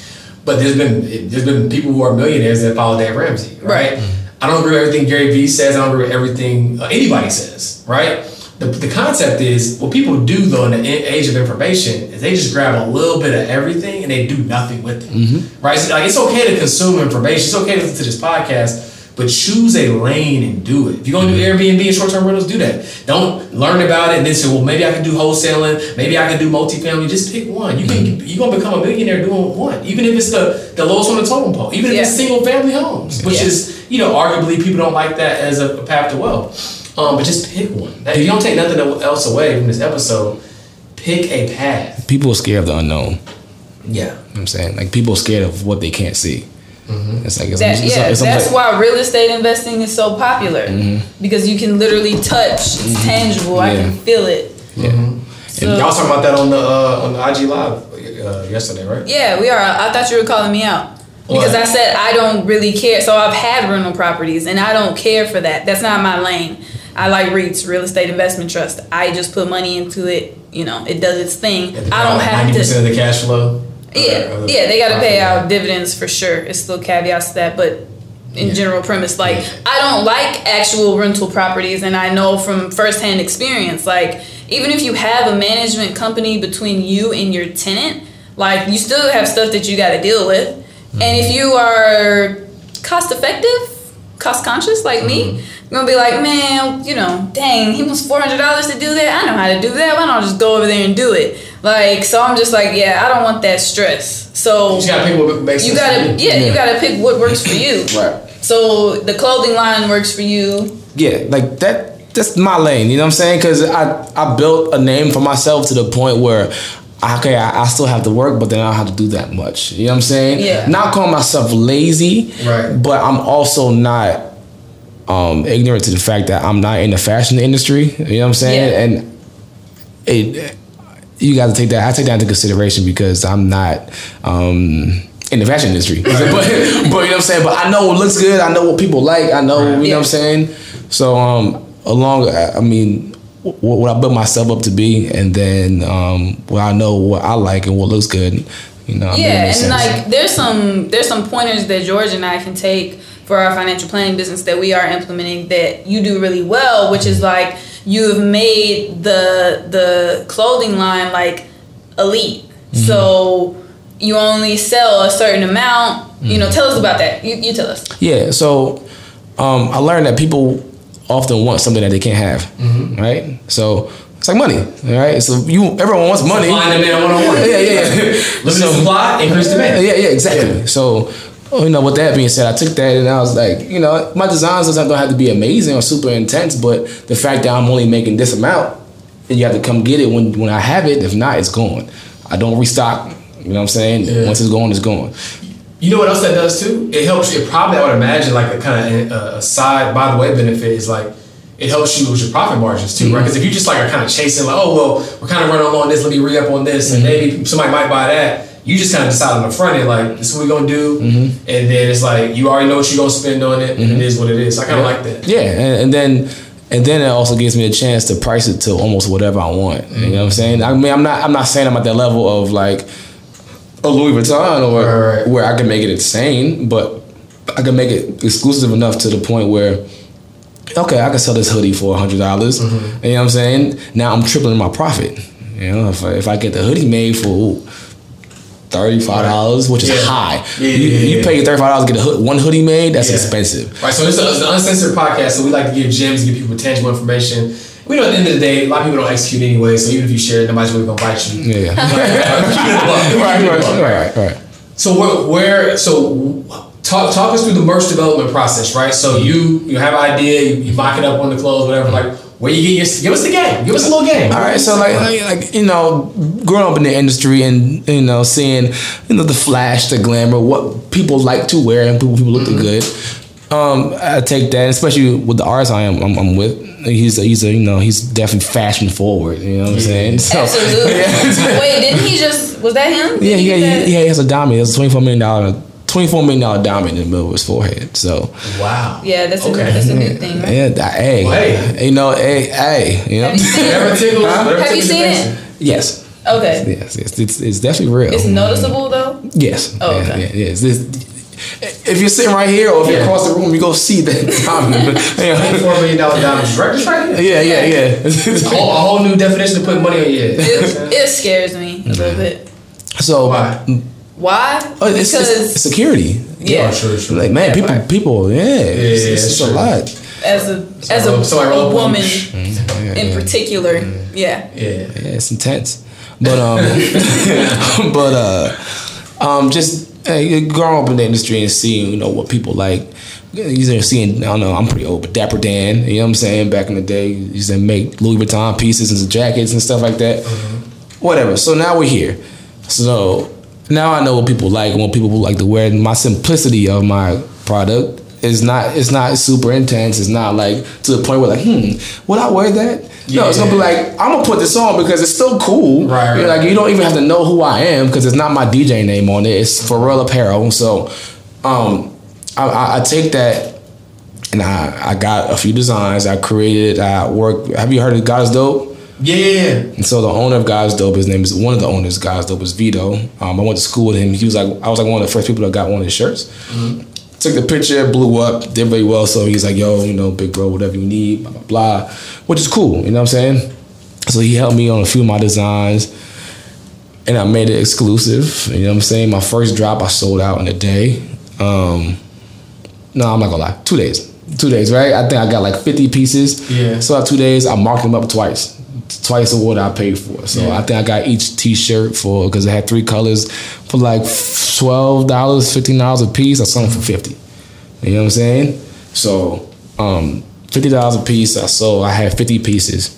but there's been there's been people who are millionaires that follow Dave Ramsey, right? Right. I don't agree with everything Gary Vee says. I don't agree with everything uh, anybody says, right? The, the concept is what people do though in the age of information is they just grab a little bit of everything and they do nothing with it, right? So, like it's okay to consume information. It's okay to listen to this podcast, but choose a lane and do it. If you're gonna do Airbnb and short term rentals, do that. Don't learn about it and then say, well, maybe I can do wholesaling, maybe I can do multifamily. Just pick one. You can you're gonna become a millionaire doing one, even if it's the the lowest on the totem pole, even if it's single family homes, which Yeah. is you know arguably people don't like that as a path to wealth. Um, but just pick one. If you don't take nothing else away from this episode, pick a path. People are scared of the unknown. Yeah. You know I'm saying? Like people are scared of what they can't see. It's like it's, That, it's, yeah, it's that's like- why real estate investing is so popular because you can literally touch. It's tangible. I can feel it. Yeah. So, Y'all was talking about that on the uh, on the IG live uh, yesterday, right? yeah, we are. I thought you were calling me out because What? I said I don't really care. So I've had rental properties and I don't care for that. That's not my lane. I like REITs, real estate investment trust. I just put money into it. You know, it does its thing. I don't have ninety to. percent of the cash flow. Yeah, Or the yeah, they got to pay out dividends for sure. It's still caveats to that, but in Yeah. general premise, like Yeah. I don't like actual rental properties, and I know from firsthand experience, like even if you have a management company between you and your tenant, like you still have stuff that you got to deal with, and if mm-hmm. you are cost effective, cost conscious like me. Mm-hmm. You're gonna be like, man, you know, dang, he wants four hundred dollars to do that. I know how to do that. Why don't I just go over there and do it? Like, so I'm just like, yeah, I don't want that stress. So You gotta pick what makes you gotta, for you. yeah, you gotta pick what works for you. [clears throat] right. So the clothing line works for you. Yeah, like that. That's my lane. You know what I'm saying? Because I I built a name for myself to the point where. Okay, I, I still have to work, but then I don't have to do that much. You know what I'm saying? Yeah. Not calling myself lazy, Right. But I'm also not um, ignorant to the fact that I'm not in the fashion industry. You know what I'm saying? Yeah. And it, you got to take that. I take that into consideration because I'm not um, in the fashion industry. [laughs] but, but you know what I'm saying. But I know what looks good. I know what people like. I know you know Yeah. what I'm saying. So um, along, I mean, what, what I built myself up to be, and then um, what I know what I like and what looks good. You know, I mean, it yeah, and sense. like there's some there's some pointers that George and I can take for our financial planning business that we are implementing that you do really well, which is like you have made the the clothing line like elite. Mm-hmm. So you only sell a certain amount. You know, mm-hmm. tell us about that. You, you tell us. Yeah, so um, I learned that people often want something that they can't have, mm-hmm. right? So it's like money, right? So you everyone wants money. Supply and demand one on one. Yeah, yeah, yeah. [laughs] Limited So- supply, increased demand. Yeah, yeah, exactly. So, oh, you know, with that being said, I took that and I was like, you know, my designs doesn't don't have to be amazing or super intense, but the fact that I'm only making this amount, and you have to come get it when when I have it. If not, it's gone. I don't restock. You know what I'm saying? Yeah. Once it's gone, it's gone. You know what else that does too? It helps. You it probably I would imagine like a kind of a, a side by the way benefit is like it helps you with your profit margins too, right? Mm-hmm. Because if you just like are kind of chasing like, oh well, we're kind of running low on this, let me re up on this, and mm-hmm. maybe somebody might buy that. You just kind of decide on the front end like this is what we're gonna do, and then it's like you already know what you're gonna spend on it, and it is what it is. I kind of like that. Yeah, and, and then and then it also gives me a chance to price it to almost whatever I want. You know what I'm saying? I mean, I'm not I'm not saying I'm at that level of like a Louis Vuitton or Right, right. where I can make it insane, but I can make it exclusive enough to the point where okay, I can sell this hoodie for hundred dollars. Mm-hmm. You know what I'm saying? Now I'm tripling my profit. You know, if I, if I get the hoodie made for ooh, thirty-five dollars, which is Yeah. high. Yeah, you, yeah, you pay thirty-five dollars to get a hood, one hoodie made. That's expensive. Right, so this is an uncensored podcast, so we like to give gems, give people tangible information. We know at the end of the day, a lot of people don't execute anyway, so even if you share it, nobody's really gonna bite you. Yeah. right, right, right, right, right. So where, where so talk talk us through the merch development process, right? So mm-hmm. you you have an idea, you, you mock it up on the clothes, whatever. Like where you get your give us the game, give us a little game. All right, so like, like, like you know, growing up in the industry and you know, seeing you know the flash, the glamour, what people like to wear and people people look good. Um, I take that, especially with the artist I am I'm, I'm with. He's a, he's a you know he's definitely fashion forward. You know what I'm saying? So, Absolutely. [laughs] Wait, didn't he just? Was that him? Did Yeah, he yeah, yeah, that? yeah. He has a diamond. He has a twenty four million dollar, twenty four million dollar diamond in the middle of his forehead. So Wow. Yeah, that's a Okay. new, that's a new thing. Right? yeah, that, hey, Well, hey. you know, hey, hey, you know. Have you seen it? Whatever Have you seen it? yes, Okay. yes, yes. It's it's definitely real. It's noticeable though. Yes. Oh, Yeah, okay. yeah, yes. This, if you're sitting right here or if you're across the room, you go see that [laughs] diamond. yeah, Four million dollar diamonds, right? Right here. yeah, yeah. A yeah. whole, a whole new definition to put money on your head. It, it scares me a little bit. so, Why? Why? oh, it's, because it's security. yeah, Oh, sure, sure. Like man, people, right. people, yeah, it's, yeah, it's just sure. a lot. as a as a, somebody roll a woman you. Yeah, in yeah. particular, yeah. Yeah. Yeah, it's intense. But um, [laughs] [laughs] but uh, um, just hey, growing up in the industry and seeing you know what people like. You know, seeing I don't know. I'm pretty old, but Dapper Dan. You know what I'm saying? Back in the day, he used to make Louis Vuitton pieces and jackets and stuff like that. Whatever. So now we're here. So now I know what people like and what people like to wear. My simplicity of my product is not. It's not super intense. It's not like to the point where like, hmm, would I wear that? No, it's gonna be like I'm gonna put this on because it's still cool. Right, right. Like you don't even have to know who I am because it's not my DJ name on it. It's For Real Apparel. So, um, I, I, I take that and I, I got a few designs. I created. I work. Have you heard of God's Dope? Yeah, yeah, yeah. And so the owner of God's Dope, his name is one of the owners. of God's Dope is Vito. Um, I went to school with him. He was like, I was like one of the first people that got one of his shirts. Took the picture, blew up, did very well. So he's like, yo, you know, big bro, whatever you need, blah blah blah, which is cool. You know what I'm saying? So he helped me on a few of my designs, and I made it exclusive. You know what I'm saying? My first drop, I sold out in a day. Um, no, I'm not gonna lie, two days. Two days, right? I think I got like 50 pieces. Yeah. So two days, I marked them up twice, twice of what I paid for. So Yeah. I think I got each T-shirt for because it had three colors for like twelve dollars, fifteen dollars a piece. I sold them for fifty. You know what I'm saying? So um, fifty dollars a piece. I sold. I had fifty pieces.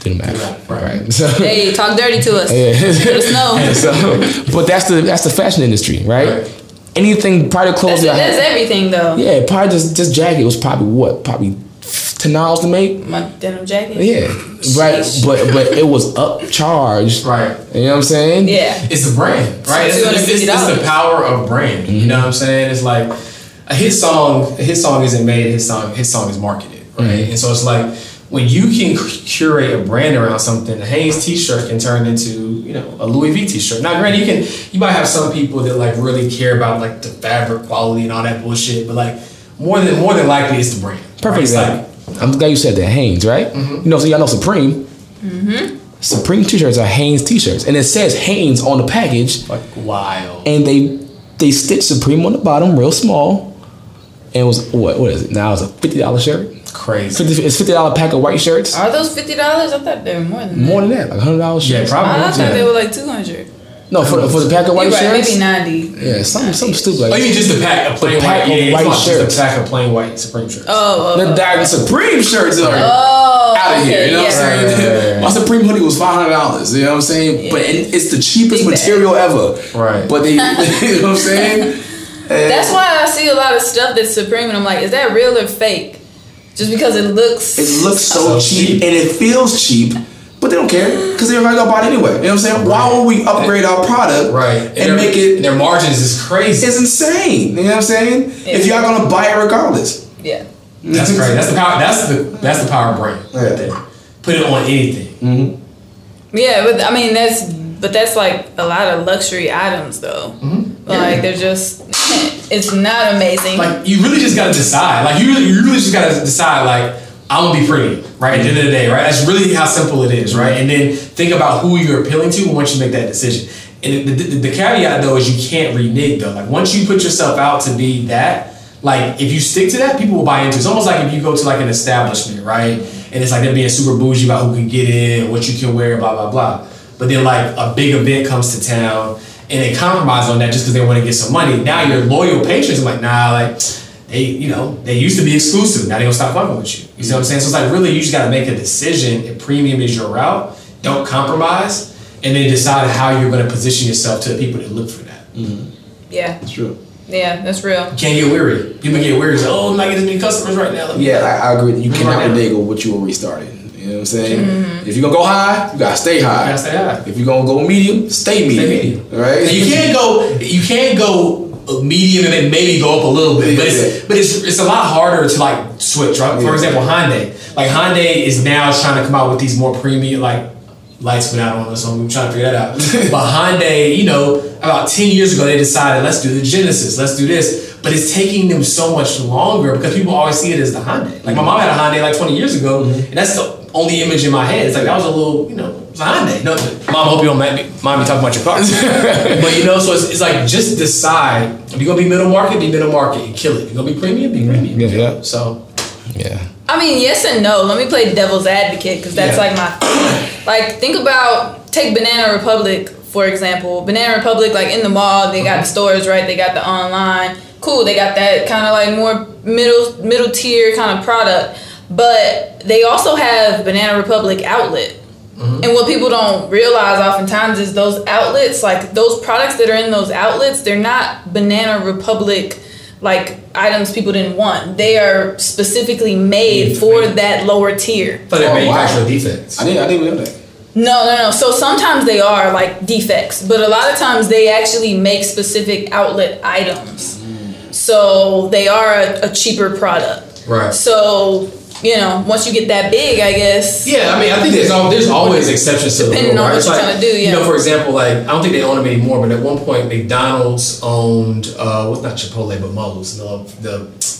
Do the math, Right. right? [laughs] So, Hey, talk dirty to us. yeah. Let us know. so, but that's the that's the fashion industry, right? Right. Anything probably clothes That's, that that's everything though. yeah, probably just this jacket was probably what probably ten dollars to make. My denim jacket. Yeah, right. But but it was upcharged. Right. You know what I'm saying? Yeah. It's the brand, right? It's, it's, it's, it's $250. the power of brand. You know what I'm saying? It's like a hit song. His song isn't made. His song, his song is marketed, right? Mm-hmm. And so it's like when you can curate a brand around something, a Hanes T-shirt can turn into you know a Louis V T-shirt. Now, granted, you can you might have some people that like really care about like the fabric quality and all that bullshit, but like more than more than likely it's the brand. Perfect right? It's example. I'm glad you said that Hanes, right? Mm-hmm. You know, so y'all know Supreme. Mm-hmm. Supreme t-shirts are Hanes t-shirts, and it says Hanes on the package, like wild. and they they stitched Supreme on the bottom, real small, and it was what what is it now? It's a fifty dollar shirt. Crazy. 50, it's fifty dollar pack of white shirts. Are those fifty dollars? I thought they were more than that. More than that, like hundred dollars Yeah, shirts. probably. I thought Yeah. they were like two hundred. No, for the, for the pack of white You're right, shirts. maybe ninety. Yeah, something something stupid Oh, like you mean just the pack of plain pack white? of Yeah, white white shirts. shirts. Just a pack of plain white Supreme shirts. Oh, oh, the oh. Diamond Supreme shirts are Oh, out of okay, here. You know what. I'm saying? Yeah. [laughs] My Supreme hoodie was five hundred dollars. You know what I'm saying? But it, it's the cheapest Big bag. material ever. Right. But they, [laughs] you know what I'm saying? [laughs] That's why I see a lot of stuff that's Supreme, and I'm like, is that real or fake? Just because it looks. It looks so, So cheap, cheap. and it feels cheap, but they don't care because they're gonna buy it anyway. You know what I'm saying? Why would we upgrade our product Right. and, their- make it? their margins is crazy. It's insane. You know what I'm saying? Yeah. If y'all gonna buy it regardless, Yeah. That's crazy. That's the power. That's the that's the power of brand. Yeah. Right there. Put it on anything. Mm-hmm. Yeah, but I mean that's but that's like a lot of luxury items though. Mm-hmm. Like they're just [laughs] it's not amazing. Like you really just gotta decide. Like you really, you really just gotta decide. Like I'm gonna be pretty, right? At the end of the day, right? That's really how simple it is, right? And then think about who you're appealing to once you make that decision. And the, the, the caveat though is you can't renege though. Like once you put yourself out to be that, like if you stick to that, people will buy into. it. It's almost like if you go to like an establishment, right? And it's like they're being super bougie about who can get in, what you can wear, blah blah blah. But then like a big event comes to town and they compromise on that just because they want to get some money. Now your loyal patrons are like, nah, like they, you know, they used to be exclusive. Now they gonna stop fucking with you. You see what I'm saying? So it's like really you just gotta make a decision. If premium is your route, don't compromise, and then decide how you're gonna position yourself to the people that look for that. Mm-hmm. yeah, it's true. yeah, that's real. You can't get weary. People get weary. It's like, oh, I'm not getting as many customers right now. Yeah, I, I agree. You Right cannot now. renege on what you already started. You know what I'm saying? Mm-hmm. If you're gonna go high, you gotta stay high. You gotta stay high. If you're gonna go medium, stay medium. Stay medium. Right? And you can't go. You can't go medium and then maybe go up a little bit. But it's but it's it's a lot harder to like switch. Right? For example, Hyundai. Like Hyundai is now trying to come out with these more premium like. Lights went out on us, so I'm trying to figure that out. [laughs] but Hyundai, you know, about 10 years ago, they decided, let's do the Genesis, let's do this. But it's taking them so much longer because people always see it as the Hyundai. Like my mom had a Hyundai like 20 years ago, mm-hmm. and that's the only image in my head. It's like that was a little, you know, it was a Hyundai. No, mom, I hope you don't mind me, mind me talking about your car. [laughs] but you know, so it's, it's like just decide if you're gonna be middle market, be middle market and kill it. If you're gonna be premium, be premium. Yeah, yeah. So Yeah. I mean, yes and no. Let me play devil's advocate because that's Yeah. like my like. Think about take Banana Republic for example. Banana Republic, like in the mall, they got the uh-huh. stores right. They got the online. Cool. They got that kind of like more middle middle tier kind of product, but they also have Banana Republic outlet. Mm-hmm. And what people don't realize oftentimes is those outlets, like those products that are in those outlets, they're not Banana Republic like items people didn't want. They are specifically made for that lower tier. but they're Oh, wow. manufacturer defects. I didn't. I didn't know that. No, no, no. So sometimes they are like defects, but a lot of times they actually make specific outlet items. Mm. So they are a, a cheaper product. Right. So, you know, once you get that big, I guess. Yeah, I mean, I think there's al- there's always exceptions to the Depending rule, on right? what It's like, trying to do, You know, for example, like I don't think they own them anymore, but at one point McDonald's owned uh, what's not Chipotle but Moe's, the the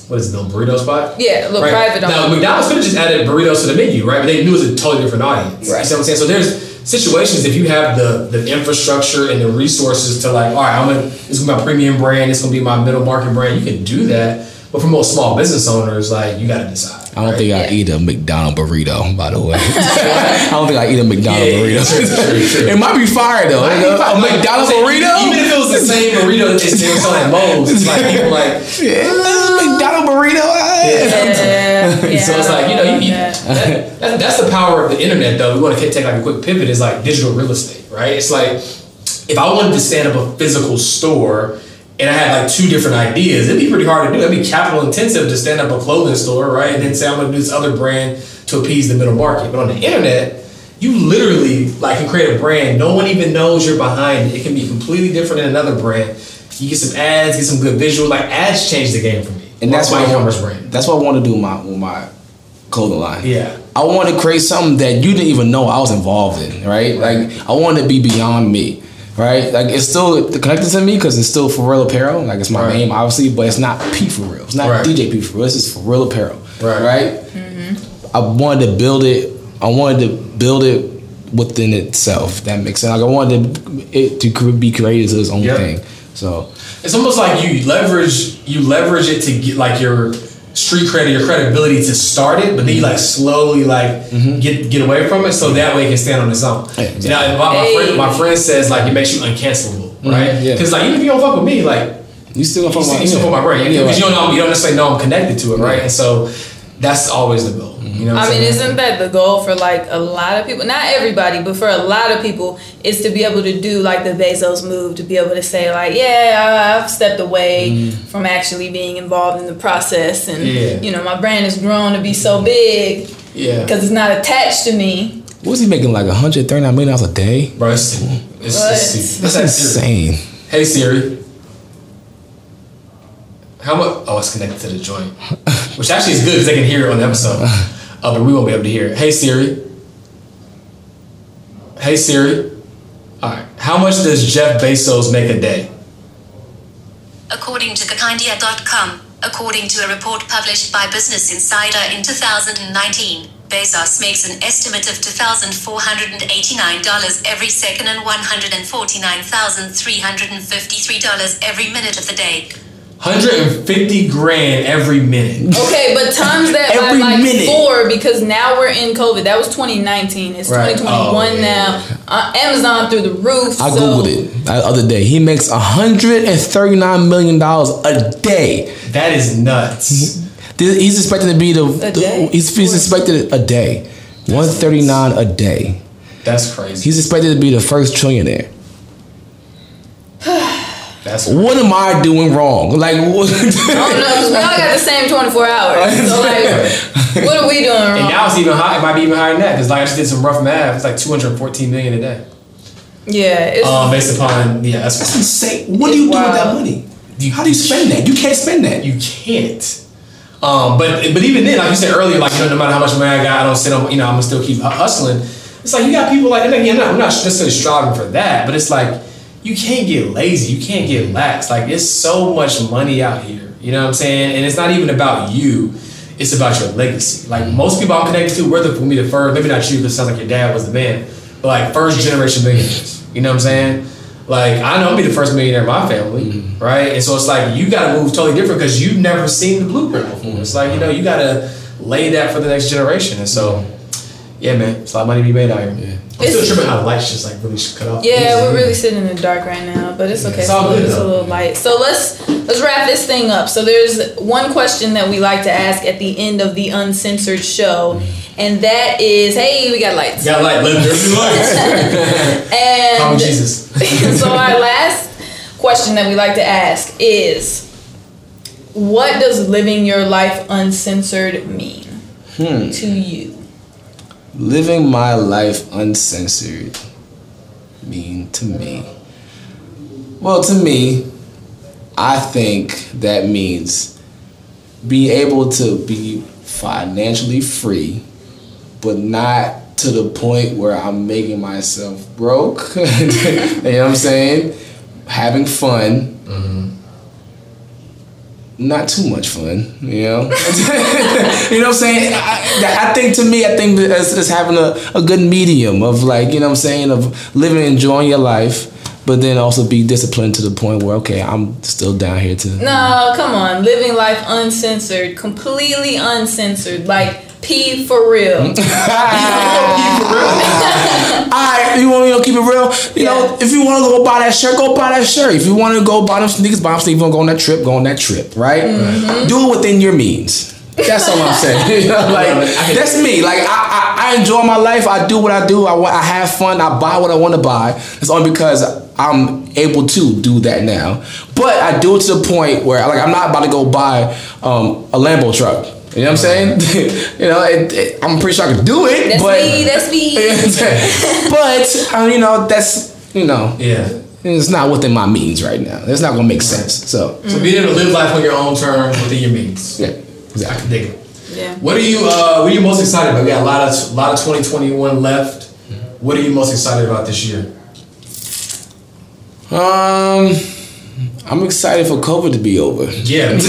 what is it, the burrito spot? Yeah, little Right. private Now McDonald's could have just added burritos to the menu, right? But they knew it was a totally different audience. Right. You see what I'm saying? So there's situations if you have the the infrastructure and the resources to like, all right, I'm gonna this is my premium brand, it's gonna be my middle market brand. You can do that, but for most small business owners, like you got to decide. I don't right? think I Yeah. eat a McDonald burrito. By the way, [laughs] [laughs] I don't think I eat a McDonald Yeah, burrito. true, true, true. it might be fire though. Like, a like, McDonald's I'm burrito. Even if it was the same burrito that they they were selling at Moe's, it's like people like. yeah, McDonald burrito. Yeah, yeah, [laughs] so it's like you know, you, you, that, that, that's the power of the internet. Though we want to take like a quick pivot. Is like digital real estate, right? It's like if I wanted to stand up a physical store and I had like two different ideas, it'd be pretty hard to do. It'd be capital intensive to stand up a clothing store, right? And then say I'm going to do this other brand to appease the middle market. But on the internet, you literally like can create a brand. No one even knows you're behind it. It can be completely different than another brand. You get some ads, get some good visual. Like ads changed the game for me. and that's my e-commerce brand. That's what I want to do my my clothing line. Yeah. I want to create something that you didn't even know I was involved in, right? Like I want to be beyond me, right? Like it's still connected to me because it's still for real apparel. Like it's my Right. name, obviously, but it's not P for real. It's not Right. DJ P for real. This is for real apparel, Right. Right? I wanted to build it. I wanted to build it within itself. That makes sense. Like I wanted it to be created as its own Yep. thing. So It's almost like you leverage you leverage it to get like your street credit, your credibility to start it, but then you like slowly like get get away from it so that way it can stand on its own. Mm-hmm. Yeah, exactly. You know, my, my Hey. friend my friend says like it makes you uncancelable, right? Mm-hmm. yeah. Because like even if you don't fuck with me, like you still gonna you fuck still, my you still fuck my brain Yeah, because right. you don't know you don't necessarily know I'm connected to it, right? And so that's always the goal. You know, what I mean, saying? isn't that the goal for like a lot of people? Not everybody, but for a lot of people, is to be able to do like the Bezos move, to be able to say like, yeah, I- I've stepped away mm-hmm. from actually being involved in the process, and Yeah. you know, my brand has grown to be so big yeah, because it's not attached to me. What was he making like 139 million dollars a day? bro, it's, it's, it's, What? it's, That's it's Siri. insane. Hey Siri. How much? Oh, it's connected to the joint, [laughs] which actually is good because they can hear it on the episode. Uh, but we won't be able to hear it. Hey Siri. Hey Siri. All right. How much does Jeff Bezos make a day? According to Kakindia.com, according to a report published by Business Insider in 2019, Bezos makes an estimate of $2,489 every second and $149,353 every minute of the day. 150 grand every minute. Okay, but times that Every by like minute. four because now we're in COVID. That was 2019. It's Right. 2021 Oh, yeah. now. Uh, Amazon through the roof. I so googled it the other day. He makes 139 million dollars a day. That is nuts. He's expected to be the, A the- day? he's, he's expected a day, 139 a day. That's crazy. He's expected to be the first trillionaire. That's What am I doing wrong? Like, [laughs] what? I don't know because we all got the same 24 hours. So like, [laughs] what are we doing wrong? and now it's even high. It might be even higher than that because like I just did some rough math. It's like 214 million a day. yeah, it's, Um, based upon yeah, that's That's insane. What do you do Wow. with that money? How do you spend that? You can't spend that. you can't. Um, but but even then, like you said earlier, like you know, no matter how much money I got, I don't sit on. You know, I'm gonna still keep hustling. It's like you got people like, and again, I'm not necessarily striving for that, but it's like you can't get lazy, you can't get lax. Like it's so much money out here. You know what I'm saying? And it's not even about you. It's about your legacy. Like most people I'm connected to, whether for me the first, maybe not you, because it sounds like your dad was the man, but like first generation millionaires. You know what I'm saying? Like I know I'll be the first millionaire in my family, mm-hmm. right? And so it's like you got to move totally different because you've never seen the blueprint before. It's like you know you got to lay that for the next generation. And so, yeah, man, it's a lot of money to be made out here. I'm still tripping how the lights just like really cut off. yeah, we're really sitting in the dark right now, but it's okay. It's all good, It's a little light. So let's let's wrap this thing up. So there's one question that we like to ask at the end of the uncensored show, and that is, hey, we got lights. got like legendary lights. [laughs] Call me And Jesus. [laughs] so our last question that we like to ask is what does living your life uncensored mean Hmm. to you? Living my life uncensored mean to me? Well, to me, I think that means being able to be financially free, but not to the point where I'm making myself broke. [laughs] you know what I'm saying? Having fun. Mm-hmm. Not too much fun, you know. [laughs] you know what I'm saying? I, I think to me, I think it's, it's having a, a good medium of like, you know what I'm saying, of living, enjoying your life, but then also be disciplined to the point where okay, I'm still down here to. No, come on. Living life uncensored, completely uncensored, like P for real. [laughs] [laughs] Alright, you want me to keep it real? You know, if you want to go buy that shirt, go buy that shirt. If you want to go buy them sneakers, buy them sneakers. If you want to go on that trip, go on that trip, right? Do it within your means. That's all I'm saying. [laughs] You know, like that's me. Like I, I, I enjoy my life. I do what I do. I, I have fun. I buy what I want to buy. It's only because I'm able to do that now. But I do it to the point where like I'm not about to go buy um, a Lambo truck. You know what I'm saying? [laughs] you know, it, it- I'm pretty sure I could do it. That's but me, that's me. [laughs] [laughs] but um, you know, that's you know, Yeah. it's not within my means right now. It's not gonna make sense. So So being able to live life on your own terms within your means. yeah, I exactly. can dig it. Yeah. What are you uh what are you most excited about? We got a lot of a lot of 2021 left. What are you most excited about this year? Um, I'm excited for COVID to be over. Yeah. [laughs]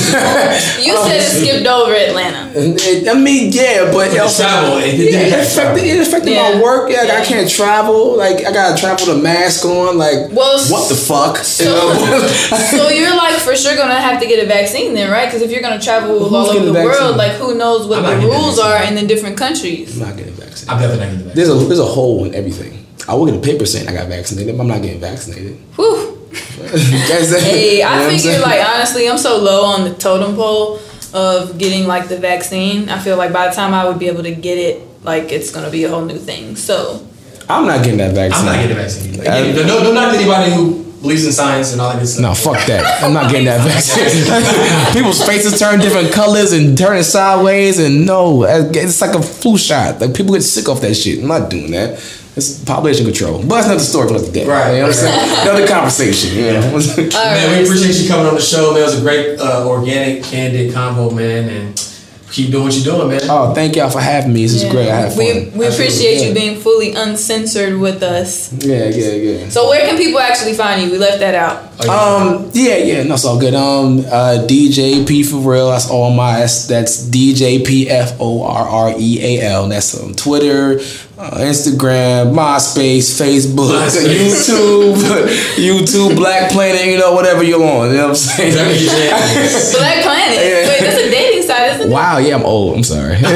You said it skipped over Atlanta. It- I mean, yeah, but the travel, it yeah, it affected, it affected Yeah. my work. Yeah, Yeah. I can't travel. Like I gotta travel with a mask on. Like, Well, what the fuck? So, You know? [laughs] so you're like for sure gonna have to get a vaccine then, right? Because if you're gonna travel Who's all over getting the vaccine? world, like who knows what I'm the not getting a rules are in the different countries? I'm not getting vaccinated. I'm definitely not getting the vaccine. There's a there's a hole in everything. I will get a paper saying I got vaccinated, but I'm not getting vaccinated. Whew. That's it. Hey, [laughs] You know I I'm figure like honestly, I'm so low on the totem pole of getting like the vaccine. I feel like by the time I would be able to get it, like it's gonna be a whole new thing. So I'm not getting that vaccine. I'm not getting the vaccine. Like, I- yeah, no, no, not anybody who believes in science and all that good stuff. No, fuck that. I'm not getting that vaccine. [laughs] People's faces turn different colors and turning sideways, and no, it's like a flu shot. Like people get sick off that shit. I'm not doing that. It's population control. But that's the story for another day. Right, You know what I'm saying? [laughs] Another conversation. You know? All Man, we appreciate you coming on the show, man. It was a great, uh, organic, candid combo, man. And keep doing what you're doing, man. oh, thank y'all for having me. This is great. I had fun. We we appreciate yeah. you being fully uncensored with us. yeah, yeah, yeah. So where can people actually find you? We left that out. Um, yeah, yeah, no, all good. Um, uh, DJ P for real. That's all my. That's, that's DJ P F O R R E A L. That's on Twitter, uh, Instagram, MySpace, Facebook, MySpace. YouTube, [laughs] YouTube, Black Planet. You know, whatever you're on. You know what I'm saying? Whatever you say. Black Planet. Yeah. Wait, that's a dating site, isn't? Wow, yeah, I'm old. I'm sorry. [laughs]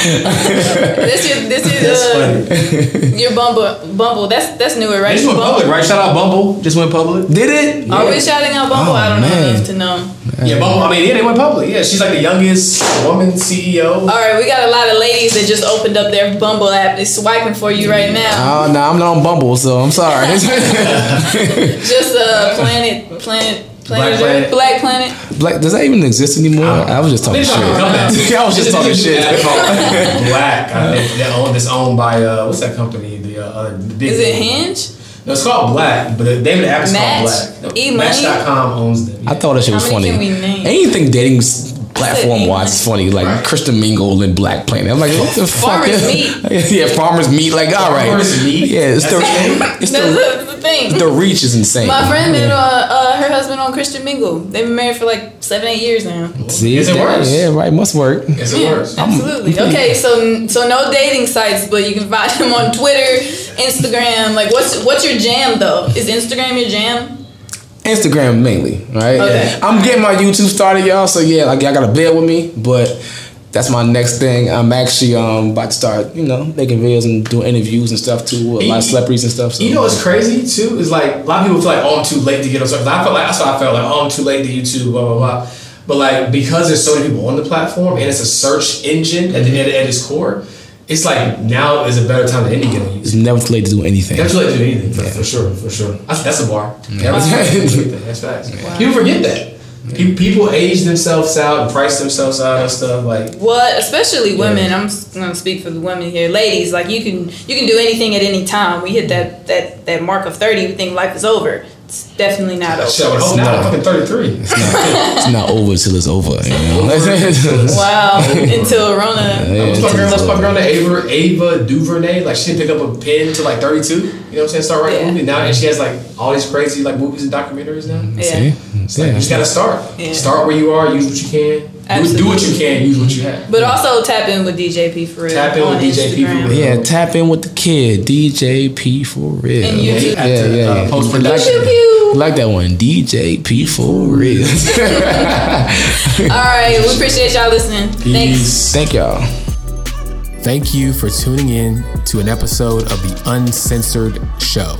This is this is That's uh, funny. your Bumble Bumble. That's that's newer, right? They just went public, right? Shout out Bumble. Just went public. Did it? Are we shouting out Bumble? Oh, I don't know enough to know. Yeah, Bumble. I mean, yeah, they went public. Yeah, she's like the youngest woman CEO. All right, we got a lot of ladies that just opened up their Bumble app. It's swiping for you right now. Oh no, I'm not on Bumble, so I'm sorry. [laughs] Just uh, Planet Planet Black Planet Planet. Black Planet. Black, does that even exist anymore? I, was just talking shit. trying [laughs] to. I was just talking shit. [laughs] Black. Uh, they, [laughs] they own, it's owned by uh, what's that company? The uh, other big. Is it Hinge? No, it's called Black, but David name app is called Black. No, E-Money? Match.com owns them. I thought that shit was How many funny. can we name? Anything dating s- platform said wise is funny. Like Right. Christian Mingle and Black Planet. I'm like, what the fuck? Farmers [laughs] is- yeah, farmers meat. Like, all right. Farmers Meat? Yeah, it's That's the, the [laughs] it's the, the, the thing. the reach is insane. My friend met uh, uh, her husband on Christian Mingle. They've been married for like seven, eight years now. See, Is it yeah, worse? Yeah, right. Must work. Yes, it Yeah, works. absolutely. [laughs] Okay, so so no dating sites, but you can find him on Twitter, Instagram. Like, what's what's your jam though? Is Instagram your jam? Instagram mainly, right? Okay. I'm getting my YouTube started, y'all. So yeah, like y'all gotta bear with me, but that's my next thing. I'm actually um about to start, you know, making videos and doing interviews and stuff too with a lot of celebrities and stuff. So You know what's crazy too is like a lot of people feel like oh I'm too late to get on something. I felt like that's what I felt like oh I'm too late to YouTube blah blah blah. But like because there's so many people on the platform and it's a search engine at, the, at, at its core, it's like now is a better time than any to get on it's never too late to do anything. Never too late to do anything for, for sure for sure. That's, that's a bar. Never too late to do anything. That's facts. People forget that. Pe- People age themselves out and price themselves out and stuff like. What, especially women. I'm gonna speak for the women here, ladies. Like you can you can do anything at any time. We hit that that that mark of thirty, we think life is over. It's definitely not Shit, I would over. hope not. I'm fucking 33. It's not, it's not over till it's over. You know? [laughs] Wow, [laughs] until Rona. Yeah, What's my it's girl? What's my over. girl? named Ava Ava DuVernay. Like she didn't pick up a pen to like 32. You know what I'm saying? Start writing Yeah. a movie now, and she has like all these crazy like movies and documentaries now. Yeah. See? It's like, you just gotta start. Yeah. Start where you are. Use what you can. Do, do what you can. Use what you have. But also tap in with DJP for real. Tap in with DJP for Instagram. real. Yeah, tap in with the kid, DJ P for real. And YouTube. Yeah, yeah, yeah. Uh, post-production. Pew, pew. Like that one, DJ P for real. [laughs] [laughs] All right, we appreciate y'all listening. Thanks. Thank y'all. Thank you for tuning in to an episode of the Uncensored Show.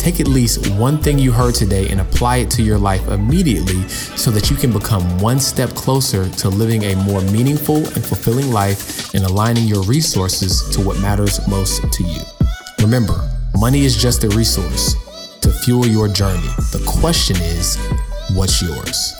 Take at least one thing you heard today and apply it to your life immediately so that you can become one step closer to living a more meaningful and fulfilling life and aligning your resources to what matters most to you. Remember, money is just a resource to fuel your journey. The question is, what's yours?